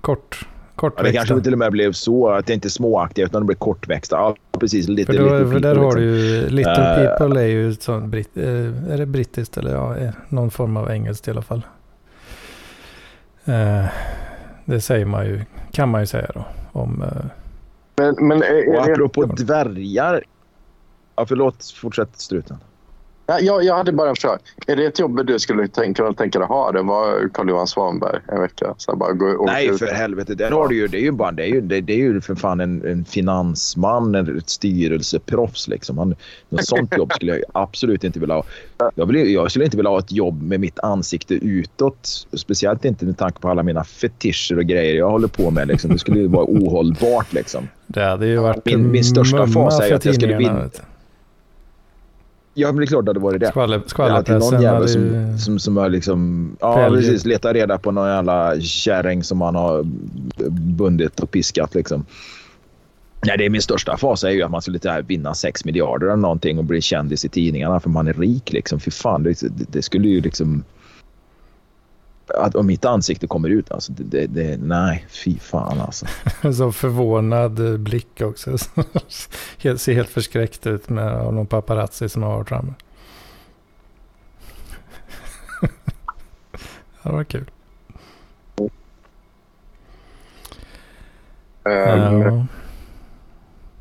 Kort Kortväxta. Ja, det kanske till och med blev så att det inte är småaktiga utan de blev kortväxta. Ja, precis. Lite, För, då, lite för där people, har du liksom. ju, Little Eh. People är ju sånt britt, eh, är det brittiskt eller ja, eh, någon form av engelskt i alla fall. Eh, det säger man ju, kan man ju säga då. Om, eh, Men, men är, Och apropå dvärgar. Ja, förlåt. Fortsätt struten. Ja, jag, jag hade bara en fråga. Är det ett jobb du skulle tänka, tänka dig ha? Det var Carl-Johan Svanberg en vecka. Så bara gå, åka Nej, ut. för helvete. Där har du ju, det är ju bara, det är ju, det, det är ju för fan en, en finansman, en ett styrelseproffs liksom. Han, något sånt jobb skulle jag absolut inte vilja ha. Jag, vill, jag skulle inte vilja ha ett jobb med mitt ansikte utåt. Speciellt inte med tanke på alla mina fetischer och grejer jag håller på med. Liksom. Det skulle ju vara ohållbart liksom. det hade ju varit Min- min största fas är att jag skulle vinna. Ja, men det är klart att det var det. Skvaller, Det är alltid någon skvallerpressen jävel hade som, ju... som, som har liksom... Ja, precis. Letar reda på någon jävla kärring som man har bundit och piskat liksom. Nej, det är min största fas är ju att man skulle vinna 6 miljarder eller någonting och bli kändis i tidningarna för man är rik liksom. Fy fan, det, det skulle ju liksom... Att om mitt ansikte kommer ut alltså, det, det, det, nej, fy fan alltså. Så förvånad blick också. Helt- Ser helt förskräckt ut med av någon paparazzi som har varit framme. det var kul. Ehm,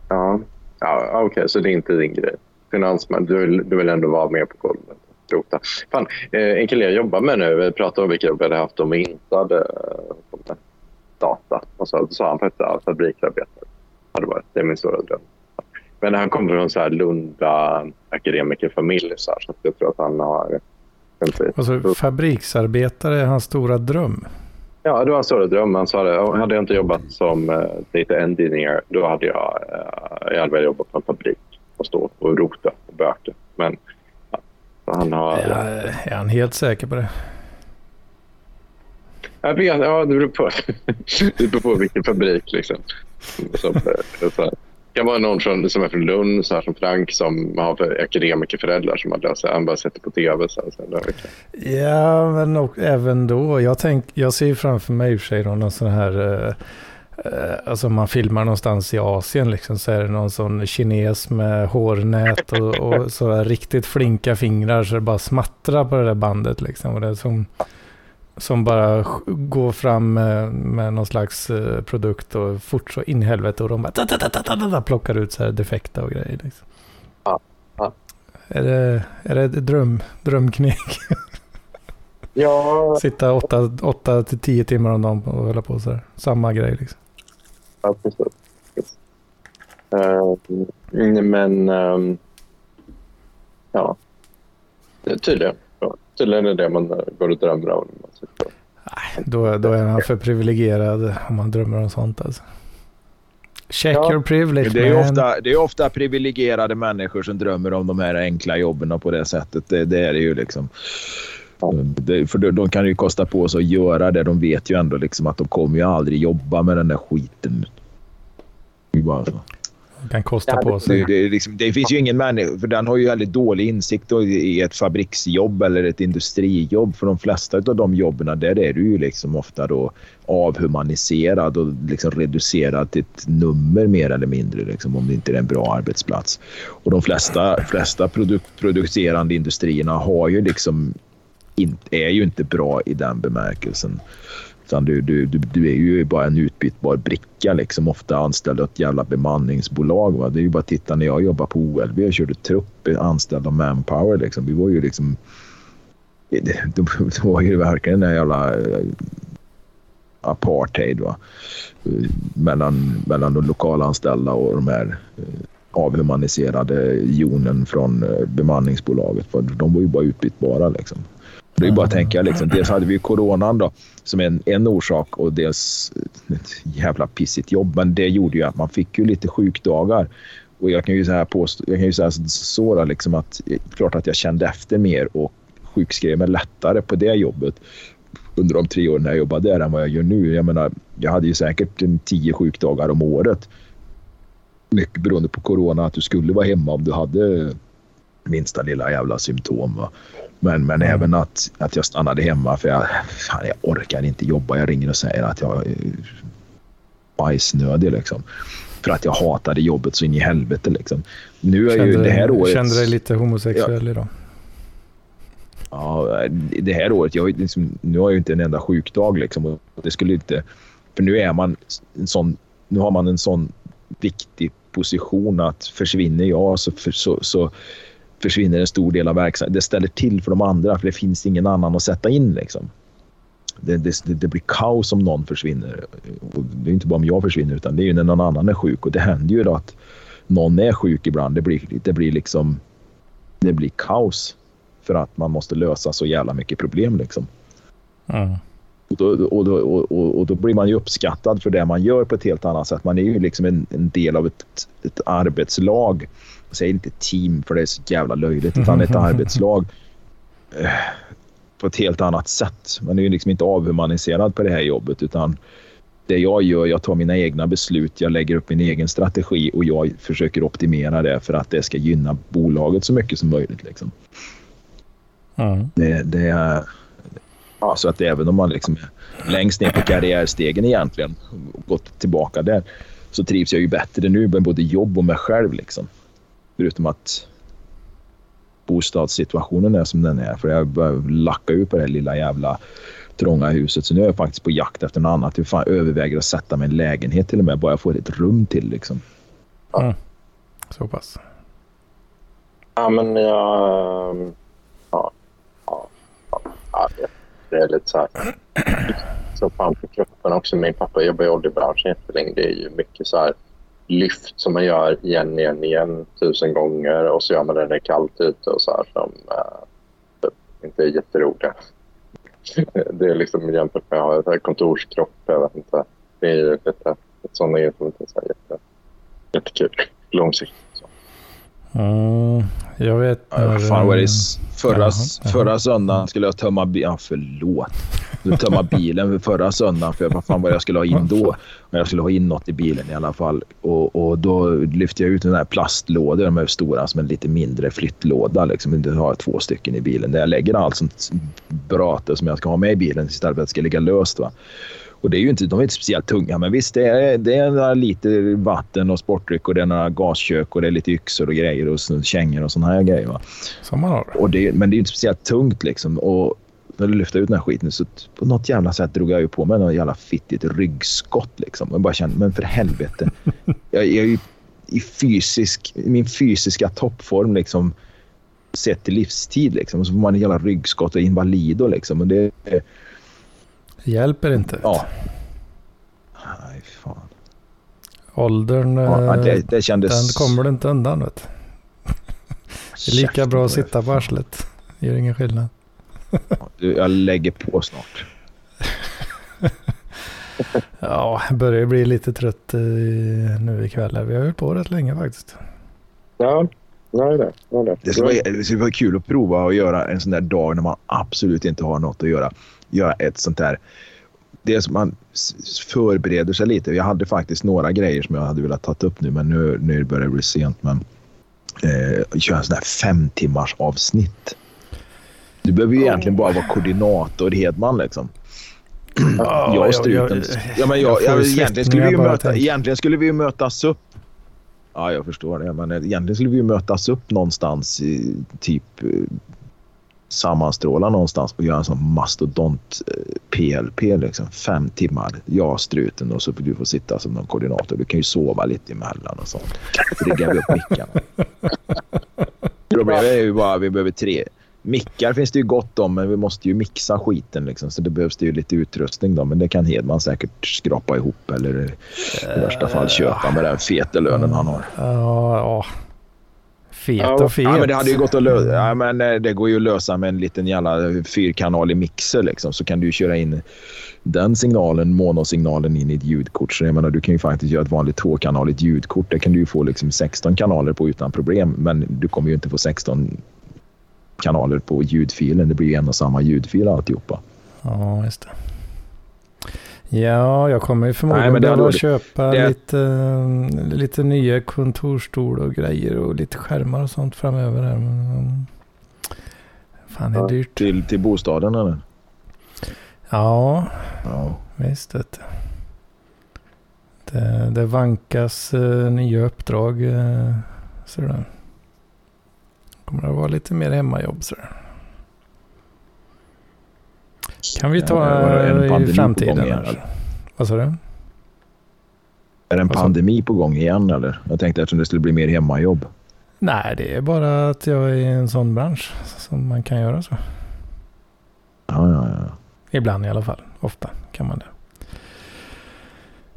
Ja. Ja, ja okej, så det är inte din grej. Finansman, du vill, du vill ändå vara med på golvet. Rota. Fan, eh, en kille jag jobbar med nu, pratade om vilka jobb jag hade haft om vi inte hade eh, data. Och så sa han faktiskt att fabriksarbetare hade varit. Det är min stora dröm. Men han kommer från så här Lunda akademikerfamilj så, här, så jag tror att han har... Alltså, fabriksarbetare är hans stora dröm. Ja, det var en stor dröm. Han sa det. Hade jag inte jobbat som uh, data engineer då hade jag, uh, jag hade velat jobba på en fabrik och stå och rota och böka. Men han har... Ja, är han helt säker på det? Jag vet, ja, det beror på. det beror på vilken fabrik. Liksom. Som, eh, så. Det kan vara någon från, som är från Lund, så här, som Frank, som har för akademikerföräldrar som har löst. Han bara sätter på tv. Här, okay. Ja, men och, även då. Jag, tänk, jag ser ju framför mig i och för sig någon sån här... Eh, alltså man filmar någonstans i Asien liksom så är det någon sån kines med hårnät och, och så här riktigt flinka fingrar så det bara smattrar på det där bandet liksom. Och det är som, som bara går fram med, med någon slags eh, produkt och fort så in i helvete och de bara ta, ta, ta, plockar ut så här defekta och grejer. Liksom. Ja, ja. Är det, är det ett dröm, drömkneg? Ja, Sitta 8 till 10 timmar om dagen och hålla på så här. Samma grej liksom. Ja, precis. Uh, men... ehm, ja. Det- Tydligen. Ja, tydligen är det man eh, går och drömmer om. När man sitter. Då, då är han för privilegierad om man drömmer om sånt alltså. Check Ja. your privilege Det är man. ofta, det är ofta privilegierade människor som drömmer om de här enkla jobben på det sättet. Det, det är det ju liksom. Det, för de, de kan ju kosta på sig att göra det. De vet ju ändå liksom att de kommer ju aldrig jobba med den där skiten. Det är bara så. kan kosta på Det, sig. det, är liksom, det finns ju ingen människa, för den har ju väldigt dålig insikt då i ett fabriksjobb eller ett industrijobb. För de flesta av de jobben där är du ju liksom ofta då avhumaniserad och liksom reducerad till ett nummer mer eller mindre liksom, om det inte är en bra arbetsplats. Och de flesta, flesta produkt, producerande industrierna har ju liksom är ju inte bra i den bemärkelsen. Utan du, du, du, du är ju bara en utbytbar bricka, liksom, ofta anställd av ett jävla bemanningsbolag. Va? Det är ju bara att titta när jag jobbade på OLV och körde trupp, eh, anställd av Manpower. Liksom. Vi var ju liksom... Det, det, det var ju verkligen den där jävla eh, apartheid va? Eh, mellan, mellan de lokalanställda och de här avhumaniserade jonen från bemanningsbolaget. För de var ju bara utbytbara. Liksom. Det är bara att tänka, liksom, dels hade vi ju coronan då, som en, en orsak och dels ett jävla pissigt jobb. Men det gjorde ju att man fick ju lite sjukdagar. Och jag kan ju säga, påstå, jag kan ju säga så liksom att klart att jag kände efter mer och sjukskrev mig lättare på det jobbet under de tre åren jag jobbade där än vad jag gör nu. Jag menar, jag hade ju säkert en tio sjukdagar om året. Mycket beroende på corona, att du skulle vara hemma om du hade minsta lilla jävla symptom. Va? Men, men Mm. även att, att jag stannade hemma för jag, fan, jag orkar inte jobba. Jag ringer och säger att jag, bajsnödig liksom. För att jag hatade jobbet så in i helvete liksom. Nu är ju det här året... Kände dig lite homosexuell ja. idag? Ja, det här året. Jag, liksom, nu har jag ju inte en enda sjukdag liksom. Och det skulle inte... För nu är man en sån... Nu har man en sån viktig position att försvinner jag så, så, så försvinner en stor del av verksamheten. Det ställer till för de andra för det finns ingen annan att sätta in. Liksom. Det, det, det, blir kaos om någon försvinner. Och det är inte bara om jag försvinner utan det är ju när någon annan är sjuk. Och det händer ju då att någon är sjuk ibland. Det blir, det blir liksom det blir kaos för att man måste lösa så jävla mycket problem. Liksom. Mm. Och, då, och, då, och, och, då blir man ju uppskattad för det man gör på ett helt annat sätt. Man är ju liksom en, en del av ett, ett arbetslag. Jag säger inte team för det är så jävla löjligt, utan ett arbetslag eh, på ett helt annat sätt. Man är ju liksom inte avhumaniserad på det här jobbet utan det jag gör, jag tar mina egna beslut, jag lägger upp min egen strategi och jag försöker optimera det för att det ska gynna bolaget så mycket som möjligt. Liksom. Mm. Det, det, är Ja, så att även om man liksom är längst ner på karriärstegen egentligen, gått tillbaka där, så trivs jag ju bättre nu med både jobb och mig själv. Liksom. Förutom att bostadssituationen är som den är. För jag börjar lacka ut på det här lilla jävla trånga huset. Så nu är jag faktiskt på jakt efter något annat. Jag fan överväger att sätta mig i en lägenhet till och med. Bara jag får ett rum till liksom. Mm. Så pass. Ja, men jag... Ja. Ja. ja det är lite så här... Så fan för kroppen också. Min pappa jobbar i oljebranschen jättelänge. Det är ju mycket så här lyft som man gör igen, igen, igen tusen gånger och så gör man det när det är kallt ute och så här som äh, inte är jätteroliga. det är liksom jämfört med att ha kontorskropp. Jag vet inte. Det är ju lite sådana grejer som inte är så här jätte, jättekul långsiktigt. Mm, jag vet. Ja, fan vad det förra, jaha, förra söndagen skulle jag tömma bilen. Ja, förlåt. Jag tömma bilen förra söndagen för vad fan vad jag skulle ha in då. Men jag skulle ha in något i bilen i alla fall. Och, och då lyfte jag ut den här plastlådor. De är stora som en lite mindre flyttlåda. Liksom. Jag har två stycken i bilen där jag lägger allt sånt brate som jag ska ha med i bilen istället för att det ska ligga löst. Va? Och det är ju inte, de är inte speciellt tunga, men visst, det är, det är några liter vatten och sportdryck och det är några gaskök och det är lite yxor och grejer och kängor och såna här grejer. Va? Som. Och det, men det är ju inte speciellt tungt liksom. Och när du lyfte ut den här skiten så på något jävla sätt drog jag ju på mig något jävla fittigt ryggskott liksom. Jag bara kände, men för helvete. jag, jag är ju i fysisk, min fysiska toppform liksom sett till livstid liksom. Och så får man en jävla ryggskott och invalido liksom. Och det, Hjälper inte. Ja. Nej, fan. Åldern, ja, det, det kändes... den kommer du inte undan. Vet. Det är lika bra att sitta på arslet. Det gör ingen skillnad. jag lägger på snart. ja, jag börjar bli lite trött nu ikväll. Vi har hållit på rätt länge faktiskt. Ja, det är det. det. Det skulle, vara, det skulle vara kul att prova att göra en sån där dag när man absolut inte har något att göra göra ett sånt här... Dels man förbereder sig lite. Jag hade faktiskt några grejer som jag hade velat ta upp nu, men nu, nu börjar det bli sent. Men eh, köra en sån här fem timmars avsnitt. Du behöver ju oh. egentligen bara vara koordinator Hedman liksom. Oh, jag och struten. Ja, men jag, jag, egentligen, skulle vi ju möta, egentligen skulle vi ju mötas upp. Ja, jag förstår det. Men egentligen skulle vi ju mötas upp någonstans i typ sammanstråla någonstans och göra en sån mastodont PLP. Eh, liksom. Fem timmar, jag struten och så får du få sitta som någon koordinator. Du kan ju sova lite emellan och sånt. Riggar vi upp mickarna. Problemet är ju bara att vi behöver tre. Mickar finns det ju gott om, men vi måste ju mixa skiten. Liksom, så det behövs det ju lite utrustning. Då, men det kan Hedman säkert skrapa ihop eller i värsta fall köpa med den feta lönen han har. Ja. Fet och fet. Ja, men det hade ju gått att lösa. Ja, men eh, det går ju att lösa med en liten jävla fyrkanalig mixer. Liksom. Så kan du köra in den signalen, monosignalen in i ett ljudkort. Så jag menar, du kan ju faktiskt göra ett vanligt tvåkanaligt ljudkort. Det kan du ju få liksom 16 kanaler på utan problem. Men du kommer ju inte få 16 kanaler på ljudfilen. Det blir ju en och samma ljudfil alltihopa. Ja, just det. Ja, jag kommer ju förmodligen behöva köpa det... lite, uh, lite nya kontorstol och grejer och lite skärmar och sånt framöver. Här. Men, um, fan, det är ja, dyrt. Till, till bostaden eller? Ja, ja. visst du. Det, det vankas eh, nya uppdrag. Eh, du det? Kommer det vara lite mer hemmajobb så där. Kan vi ta Ja, det en eh, pandemi i på framtiden? Vad sa du? Är det en pandemi på gång igen eller? Jag tänkte eftersom det skulle bli mer hemmajobb. Nej, det är bara att jag är i en sån bransch som man kan göra så. Ja, ja, ja. Ibland i alla fall. Ofta kan man det.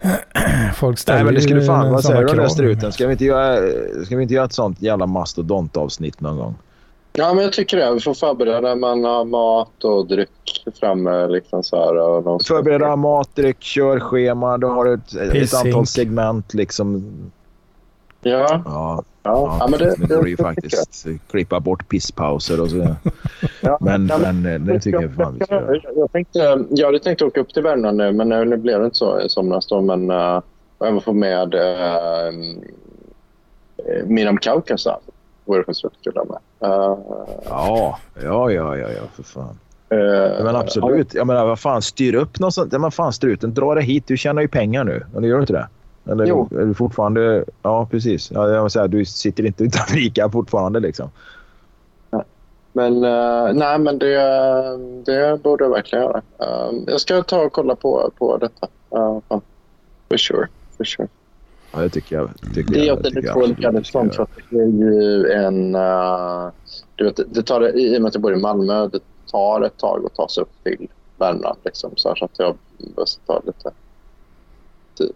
Folk ställer Nej men det skulle fan, vad sådana säger du om krav. den struten? Ska vi, inte göra, ska vi inte göra ett sånt jävla mastodontavsnitt någon gång? Ja, men jag tycker det. Vi får förbereda. Man har mat och dryck framme. Liksom så här, och Förbereda mat, dryck, körschema. Du har ett, ett Pissink. antal segment liksom. Ja, Ja, ja. ja, ja men det, det går ju faktiskt klippa bort pisspauser och så. Ja. Men, Ja, men eh, det tycker jag fan vi ska göra. jag, jag, tänkte, jag hade tänkt åka upp till Värmland nu, men nu, nu blev det inte så i somras. Då, men uh, även få med uh, Miriam Kaukasa. Vore kul att ha med. Uh, Ja, ja, ja, ja, för fan. uh, Men absolut. Jag menar, vad fan, styr upp något sånt. Ja, men fan, struten, dra det hit. Du tjänar ju pengar nu. Eller gör du inte det? Eller Jo. är du fortfarande... Ja, precis. Ja, jag säga, du sitter inte utan fika fortfarande liksom. Men eh, nej, men det, det borde jag verkligen göra. Eh, jag ska ta och kolla på, på detta. Uh, for sure. For sure. Ja, det tycker jag. Tycker Det är jag, att det tycker är jag två absolut olika du ska sånt. göra. Så att det är ju en... eh, du vet, det tar, I och med att jag bor i Malmö, det tar ett tag att ta sig upp till Värmland. Liksom, så, här, så att jag måste ta lite tid.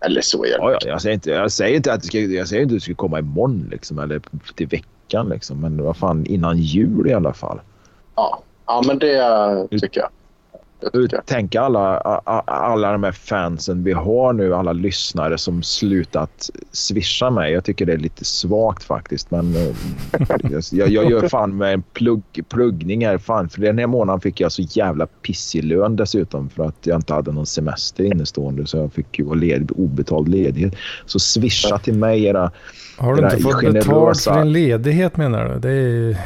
Eller så är det. Ja, ja, jag, säger inte, jag säger inte att du ska, jag säger inte att du ska komma imorgon liksom, eller till veckan. Liksom, men vad fan, innan jul i alla fall. Ja. ja, men det tycker jag. Tänk alla, alla de här fansen vi har nu, alla lyssnare som slutat swisha mig. Jag tycker det är lite svagt faktiskt. Men eh, jag, jag gör fan med en plugg, pluggning här. Fan, för den här månaden fick jag så jävla pissig lön dessutom för att jag inte hade någon semester innestående. Så jag fick ju vara ledig, obetald ledighet. Så swisha till mig era... Har du inte fått betalt generösa- för din ledighet menar du? Det är.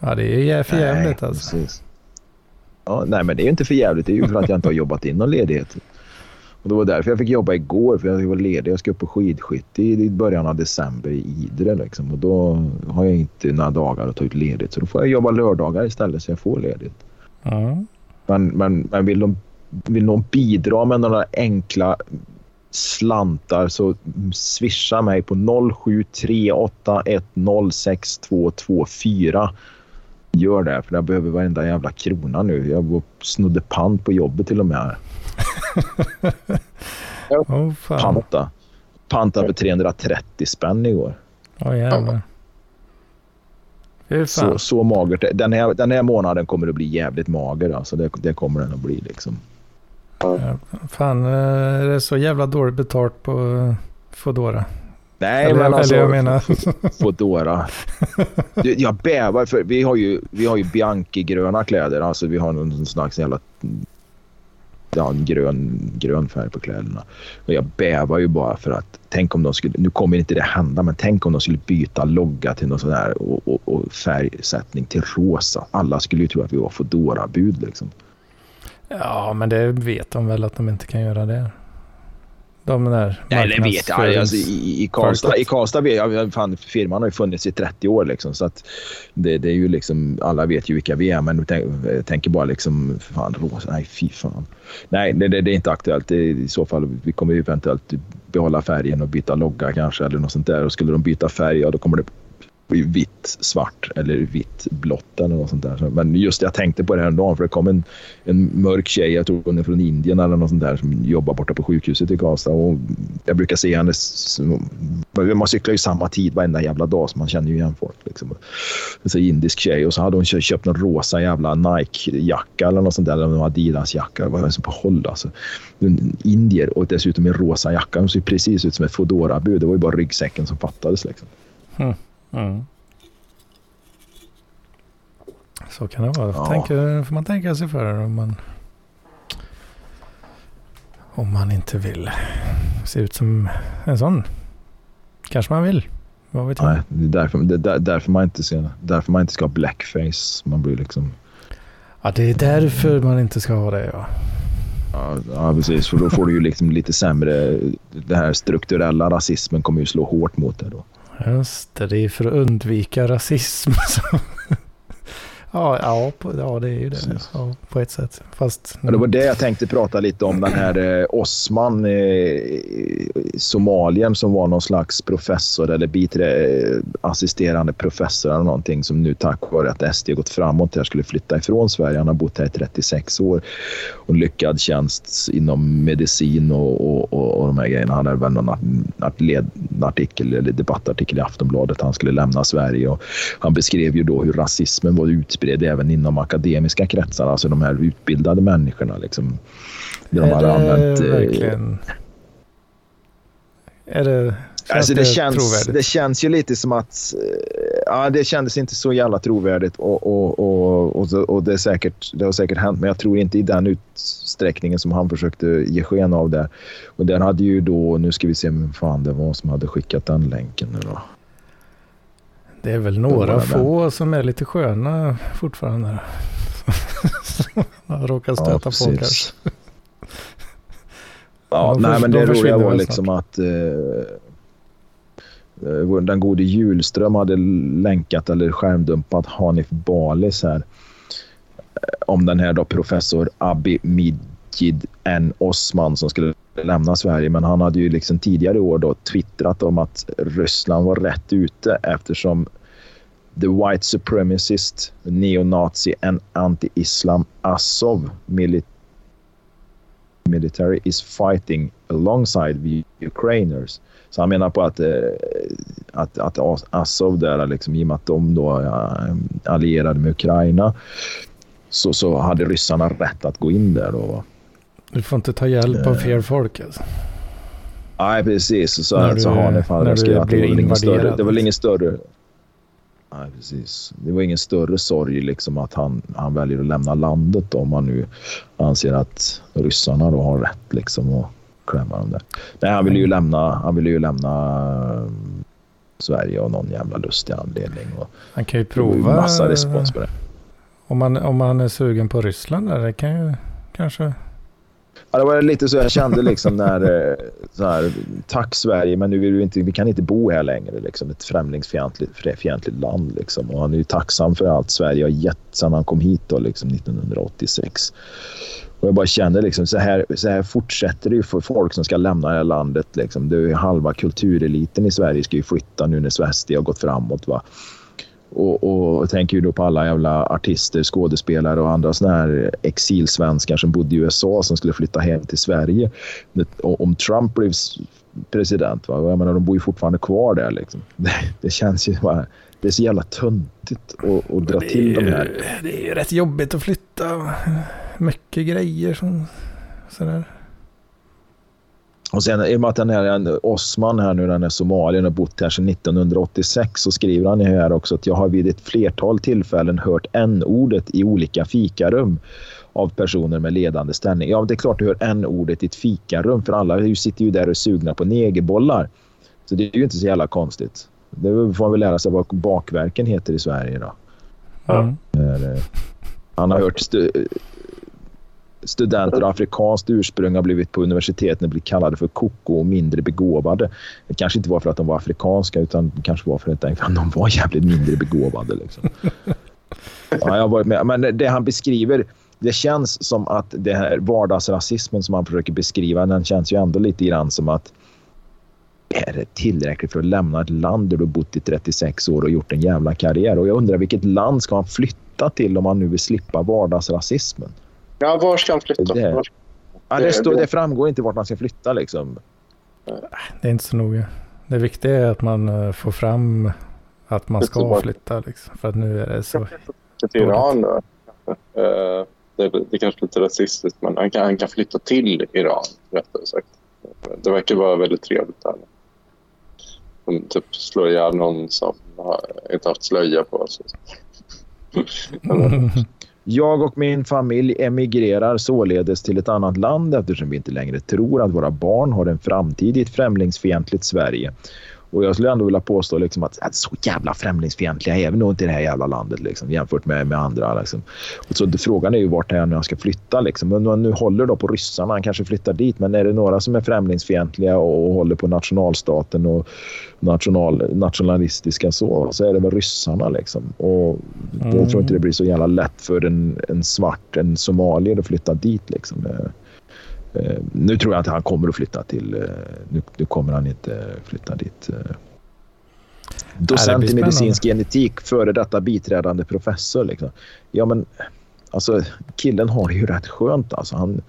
Ja, det är för jävligt alltså. precis. Ja, nej, men det är ju inte för jävligt. Det är ju för att jag inte har jobbat in någon ledighet. Och det var därför jag fick jobba igår, för jag var ledig. Jag ska upp på skidskytte i början av december i Idre. Liksom. Och då har jag inte några dagar att ta ut ledigt. Så då får jag jobba lördagar istället så jag får ledigt. Ja. Men, men, men vill, de, vill någon bidra med några enkla slantar så swisha mig på 0738106224. Gör det, för jag behöver varenda jävla krona nu. Jag snodde pant på jobbet till och med. här. Åh fan. Panta. Panta för 330 spänn igår. Åh jävlar. Så, så magert. Den här, den här månaden kommer att bli jävligt mager. Alltså det, det kommer den att bli. Liksom. Fan, eh, är det så jävla dåligt betalt på eh, Foodora? Nej, eller, men alltså, eller jag menar... Foodora. Jag bävar för vi har ju, vi har ju Bianchi-gröna kläder. Alltså vi har någon slags jävla ja, en grön, grön färg på kläderna. Och jag bävar ju bara för att tänk om de skulle, nu kommer inte det hända, men tänk om de skulle byta logga till någon sån här och, och, och färgsättning till rosa. Alla skulle ju tro att vi var Foodora-bud liksom. Ja, men det vet de väl att de inte kan göra det. De där Nej, det vet jag. Alltså, i, i, Karlstad, I Karlstad jag, fan, firman har ju funnits i 30 år. Liksom, så att det, det är ju liksom, alla vet ju vilka vi är, men tänk, jag tänker bara liksom, fan, rosa, nej fy fan. Nej, det, det, det är inte aktuellt. Det, I så fall, vi kommer ju eventuellt behålla färgen och byta logga kanske eller något sånt där. Och skulle de byta färg, ja då kommer det vitt, svart eller vitt, blått eller något sånt där. Men just jag tänkte på det här en dag för det kom en, en mörk tjej, jag tror hon är från Indien eller något sånt där, som jobbar borta på sjukhuset i Karlstad. Och jag brukar se henne, man cyklar ju samma tid varenda jävla dag så man känner ju igen folk. Liksom. Så indisk tjej och så hade hon köpt någon rosa jävla Nike-jacka eller något sånt där, eller Adidas-jacka. Det var så på håll alltså. En Indier och dessutom en rosa jacka. hon ser precis ut som ett Foodora-bud. Det var ju bara ryggsäcken som fattades liksom. Mm. Så kan det vara. Ja. Tänker, får man tänka sig för om man... Om man inte vill se ut som en sån. Kanske man vill. Vad vet jag. Nej, det är därför, det är där- därför, man inte ska, därför man inte ska ha blackface. Man blir liksom... Ja, det är därför man inte ska ha det ja. Ja, ja, precis. För då får du ju liksom lite sämre... Den här strukturella rasismen kommer ju slå hårt mot det då. Just det, det är för att undvika rasism. ja, ja, på, ja, det är ju det. Ja, på ett sätt. Fast, ja, det var det jag tänkte prata lite om. Den här eh, Osman eh, Somalien som var någon slags professor eller bitre, eh, assisterande professor eller någonting som nu tack vare att SD gått framåt här skulle flytta ifrån Sverige. Han har bott här i 36 år och lyckad tjänst inom medicin och, och, och, och de här grejerna. Han hade väl någon artikel eller debattartikel i Aftonbladet. Han skulle lämna Sverige och han beskrev ju då hur rasismen var utbredd även inom akademiska kretsar, alltså de här utbildade människorna. Liksom, de är det använt, eh, verkligen... Är det... Alltså det, känns, det känns ju lite som att... Eh, ja, det kändes inte så jävla trovärdigt och, och, och, och, och det, är säkert, det har säkert hänt, men jag tror inte i den utsträckningen som han försökte ge sken av det. Och den hade ju då... Nu ska vi se vem fan det var som hade skickat den länken nu då. Det är väl några få som är lite sköna fortfarande. Som råkar stöta ja, på kanske. Ja, nej, men det roliga var liksom att eh, eh, den gode Julström hade länkat eller skärmdumpat Hanif Balis här. Eh, om den här då professor Abi Midjid N. Osman som skulle lämna Sverige. Men han hade ju liksom tidigare i år då twittrat om att Ryssland var rätt ute eftersom the white supremacist, neonazi and anti-Islam Azov milit military is fighting alongside the Ukrainers. Så han menar på att, eh, att, att Azov där, liksom, i och med att de då är allierade med Ukraina, så, så hade ryssarna rätt att gå in där. Då. Du får inte ta hjälp av fel folk alltså. Nej, precis. Så, så, så har ni fan det var ingen större, det var ingen större Nej, precis. Det var ingen större sorg liksom att han, han väljer att lämna landet om han nu anser att ryssarna då har rätt liksom att klämma dem där. Nej, han ville ju lämna, han ville ju lämna um, Sverige av någon jävla lustig anledning. Och han kan ju prova. Massa respons på det. Om man, om man är sugen på Ryssland där, det kan ju kanske Ja, det var lite så jag kände liksom när... Eh, så här, tack Sverige, men nu vill vi, inte, vi kan inte bo här längre. Liksom, ett främlingsfientligt fientligt land. Liksom. Och han är ju tacksam för allt Sverige har gett sedan han kom hit då, liksom, 1986. Och jag bara kände liksom så här, så här fortsätter det ju för folk som ska lämna det här landet. Liksom. Det är halva kultureliten i Sverige ska ju flytta nu när SD har gått framåt. Va? Och, och tänker ju då på alla jävla artister, skådespelare och andra såna här exilsvenskar som bodde i USA som skulle flytta hem till Sverige. Om Trump blev president, va? Jag menar, de bor ju fortfarande kvar där. Liksom. Det, det känns ju bara... Det är så jävla töntigt att, att dra till de här. Det är ju rätt jobbigt att flytta. Mycket grejer som sådär. Och sen i och med att den här Osman här nu, den är somalien och bott här sedan 1986 så skriver han här också att jag har vid ett flertal tillfällen hört n-ordet i olika fikarum av personer med ledande ställning. Ja, det är klart du hör n-ordet i ett fikarum för alla sitter ju där och är sugna på negerbollar. Så det är ju inte så jävla konstigt. Det får man väl lära sig vad bakverken heter i Sverige då. Mm. Han har hört studenter av afrikanskt ursprung har blivit på universiteten blivit kallade för koko och mindre begåvade. Det kanske inte var för att de var afrikanska utan det kanske var för att de var jävligt mindre begåvade. Liksom. Ja. Men det han beskriver, det känns som att det här vardagsrasismen som han försöker beskriva, den känns ju ändå lite grann som att är det tillräckligt för att lämna ett land där du bott i 36 år och gjort en jävla karriär? Och jag undrar vilket land ska han flytta till om han nu vill slippa vardagsrasismen? Ja, var ska han flytta? Det, ja, det, står, det framgår inte vart man ska flytta liksom. Det är inte så noga. Det viktiga är att man eh, får fram att man ska flytta. Liksom, för att nu är det så. Till Iran då. Eh, det, det är kanske lite rasistiskt, men han kan, han kan flytta till Iran, rättare sagt. Det verkar vara väldigt trevligt där. De typ slår ihjäl någon som har, inte haft slöja på sig. Jag och min familj emigrerar således till ett annat land eftersom vi inte längre tror att våra barn har en framtid i ett främlingsfientligt Sverige. Och jag skulle ändå vilja påstå liksom att, att så jävla främlingsfientliga är vi nog inte i det här jävla landet liksom, jämfört med, med andra. Liksom. Och så frågan är ju vart är när han ska flytta. Liksom. Men nu håller då på ryssarna, han kanske flyttar dit. Men är det några som är främlingsfientliga och, och håller på nationalstaten och national, nationalistiska så, så är det väl ryssarna. Liksom. Och mm. Jag tror inte det blir så jävla lätt för en, en svart, en somalier att flytta dit. Liksom. Uh, nu tror jag inte han kommer att flytta till... Uh, nu, nu, kommer han inte flytta dit. Uh, docent i medicinsk genetik, före detta biträdande professor. Liksom. Ja, men alltså killen har det ju rätt skönt. Alltså. Han,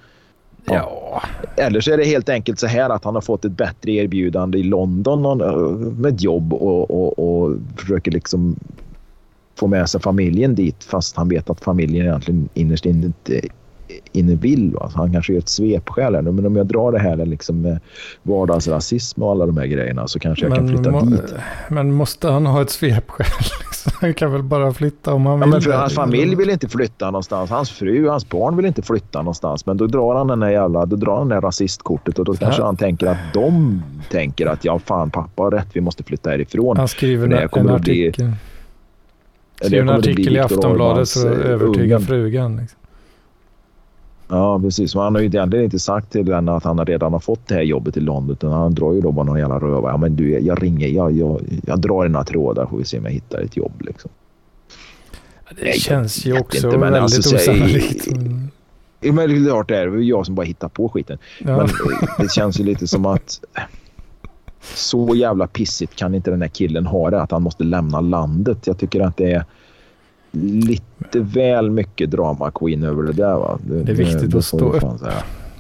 ja. Eller så är det helt enkelt så här att han har fått ett bättre erbjudande i London med ett jobb och, och, och försöker liksom få med sig familjen dit fast han vet att familjen egentligen innerst inne inte inne vill. Alltså han kanske gör ett svepskäl. Men om jag drar det här liksom med vardagsrasism och alla de här grejerna så kanske jag men, kan flytta må, dit. Men måste han ha ett svepskäl? Liksom? Han kan väl bara flytta om han vill. Ja, men för hans familj vill inte flytta någonstans. Hans fru och hans barn vill inte flytta någonstans. Men då drar han den här jävla, då drar han det här rasistkortet och då kanske ja. han tänker att de tänker att ja fan pappa har rätt, vi måste flytta härifrån. Han skriver en, en artikel. Bli, skriver en artikel i Aftonbladet för att övertyga frugan. Liksom. Ja, precis. Men han har ju egentligen inte sagt till henne att han redan har fått det här jobbet i London. Utan han drar ju då bara någon jävla röva. Ja, men du, jag ringer. Jag, jag, jag drar några trådar får vi se om jag hittar ett jobb. Liksom. Det Nej, känns ju också inte, väldigt alltså, osannolikt. Men det är klart det är. Det är jag som bara hittar på skiten. Ja. Men det känns ju lite som att så jävla pissigt kan inte den här killen ha det. Att han måste lämna landet. Jag tycker att det är lite väl mycket drama queen över det där. Va? Det, det är viktigt det, att stå upp.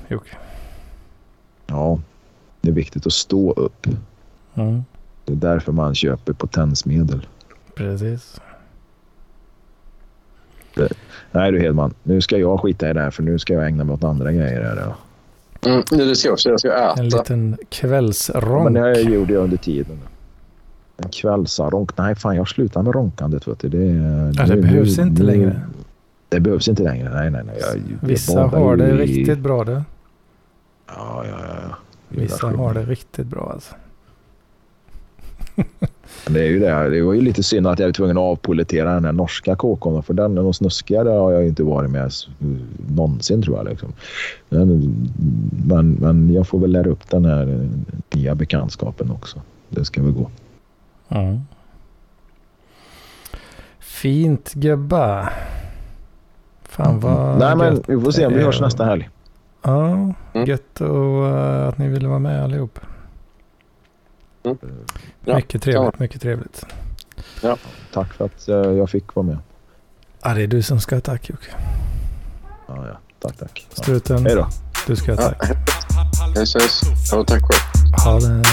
Jocke. Ja, det är viktigt att stå upp. Mm. Det är därför man köper potensmedel. Precis. Det, nej du Hedman, nu ska jag skita i det här för nu ska jag ägna mig åt andra grejer. Här, ja. Mm, det ska jag också. Jag ska äta. En liten kvällsronk. Men det gjorde jag under tiden. En kvällsronk. Nej, fan jag slutar med ronkandet. Vet du. Det, ja, det nu, behövs nu, inte längre. Det behövs inte längre. Nej, nej, nej. Jag, Vissa jag har det i... riktigt bra det. Ja, ja, ja. Vissa har det riktigt bra alltså. det är ju det. Det var ju lite synd att jag var tvungen att avpolitera den här norska kåkon. För den och snuskigare har jag inte varit med någonsin tror jag. Liksom. Men, men, men jag får väl lära upp den här nya bekantskapen också. Det ska väl gå. Mm. Fint gubba. Fan vad Nej men vi får se om vi hörs nästa helg. Ja, mm. gött och, uh, att ni ville vara med allihop. Mm. Ja, mycket trevligt, ja. mycket trevligt. Ja, tack för att uh, jag fick vara med. Ja, det är du som ska ha tack Jocke. Ja, ja. Tack, tack. Struten. Hej då. Du ska ha tack. Ja, hej, hej. Ja, tack själv. Ha det.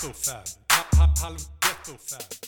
Halv, halv, halv, halv, halv,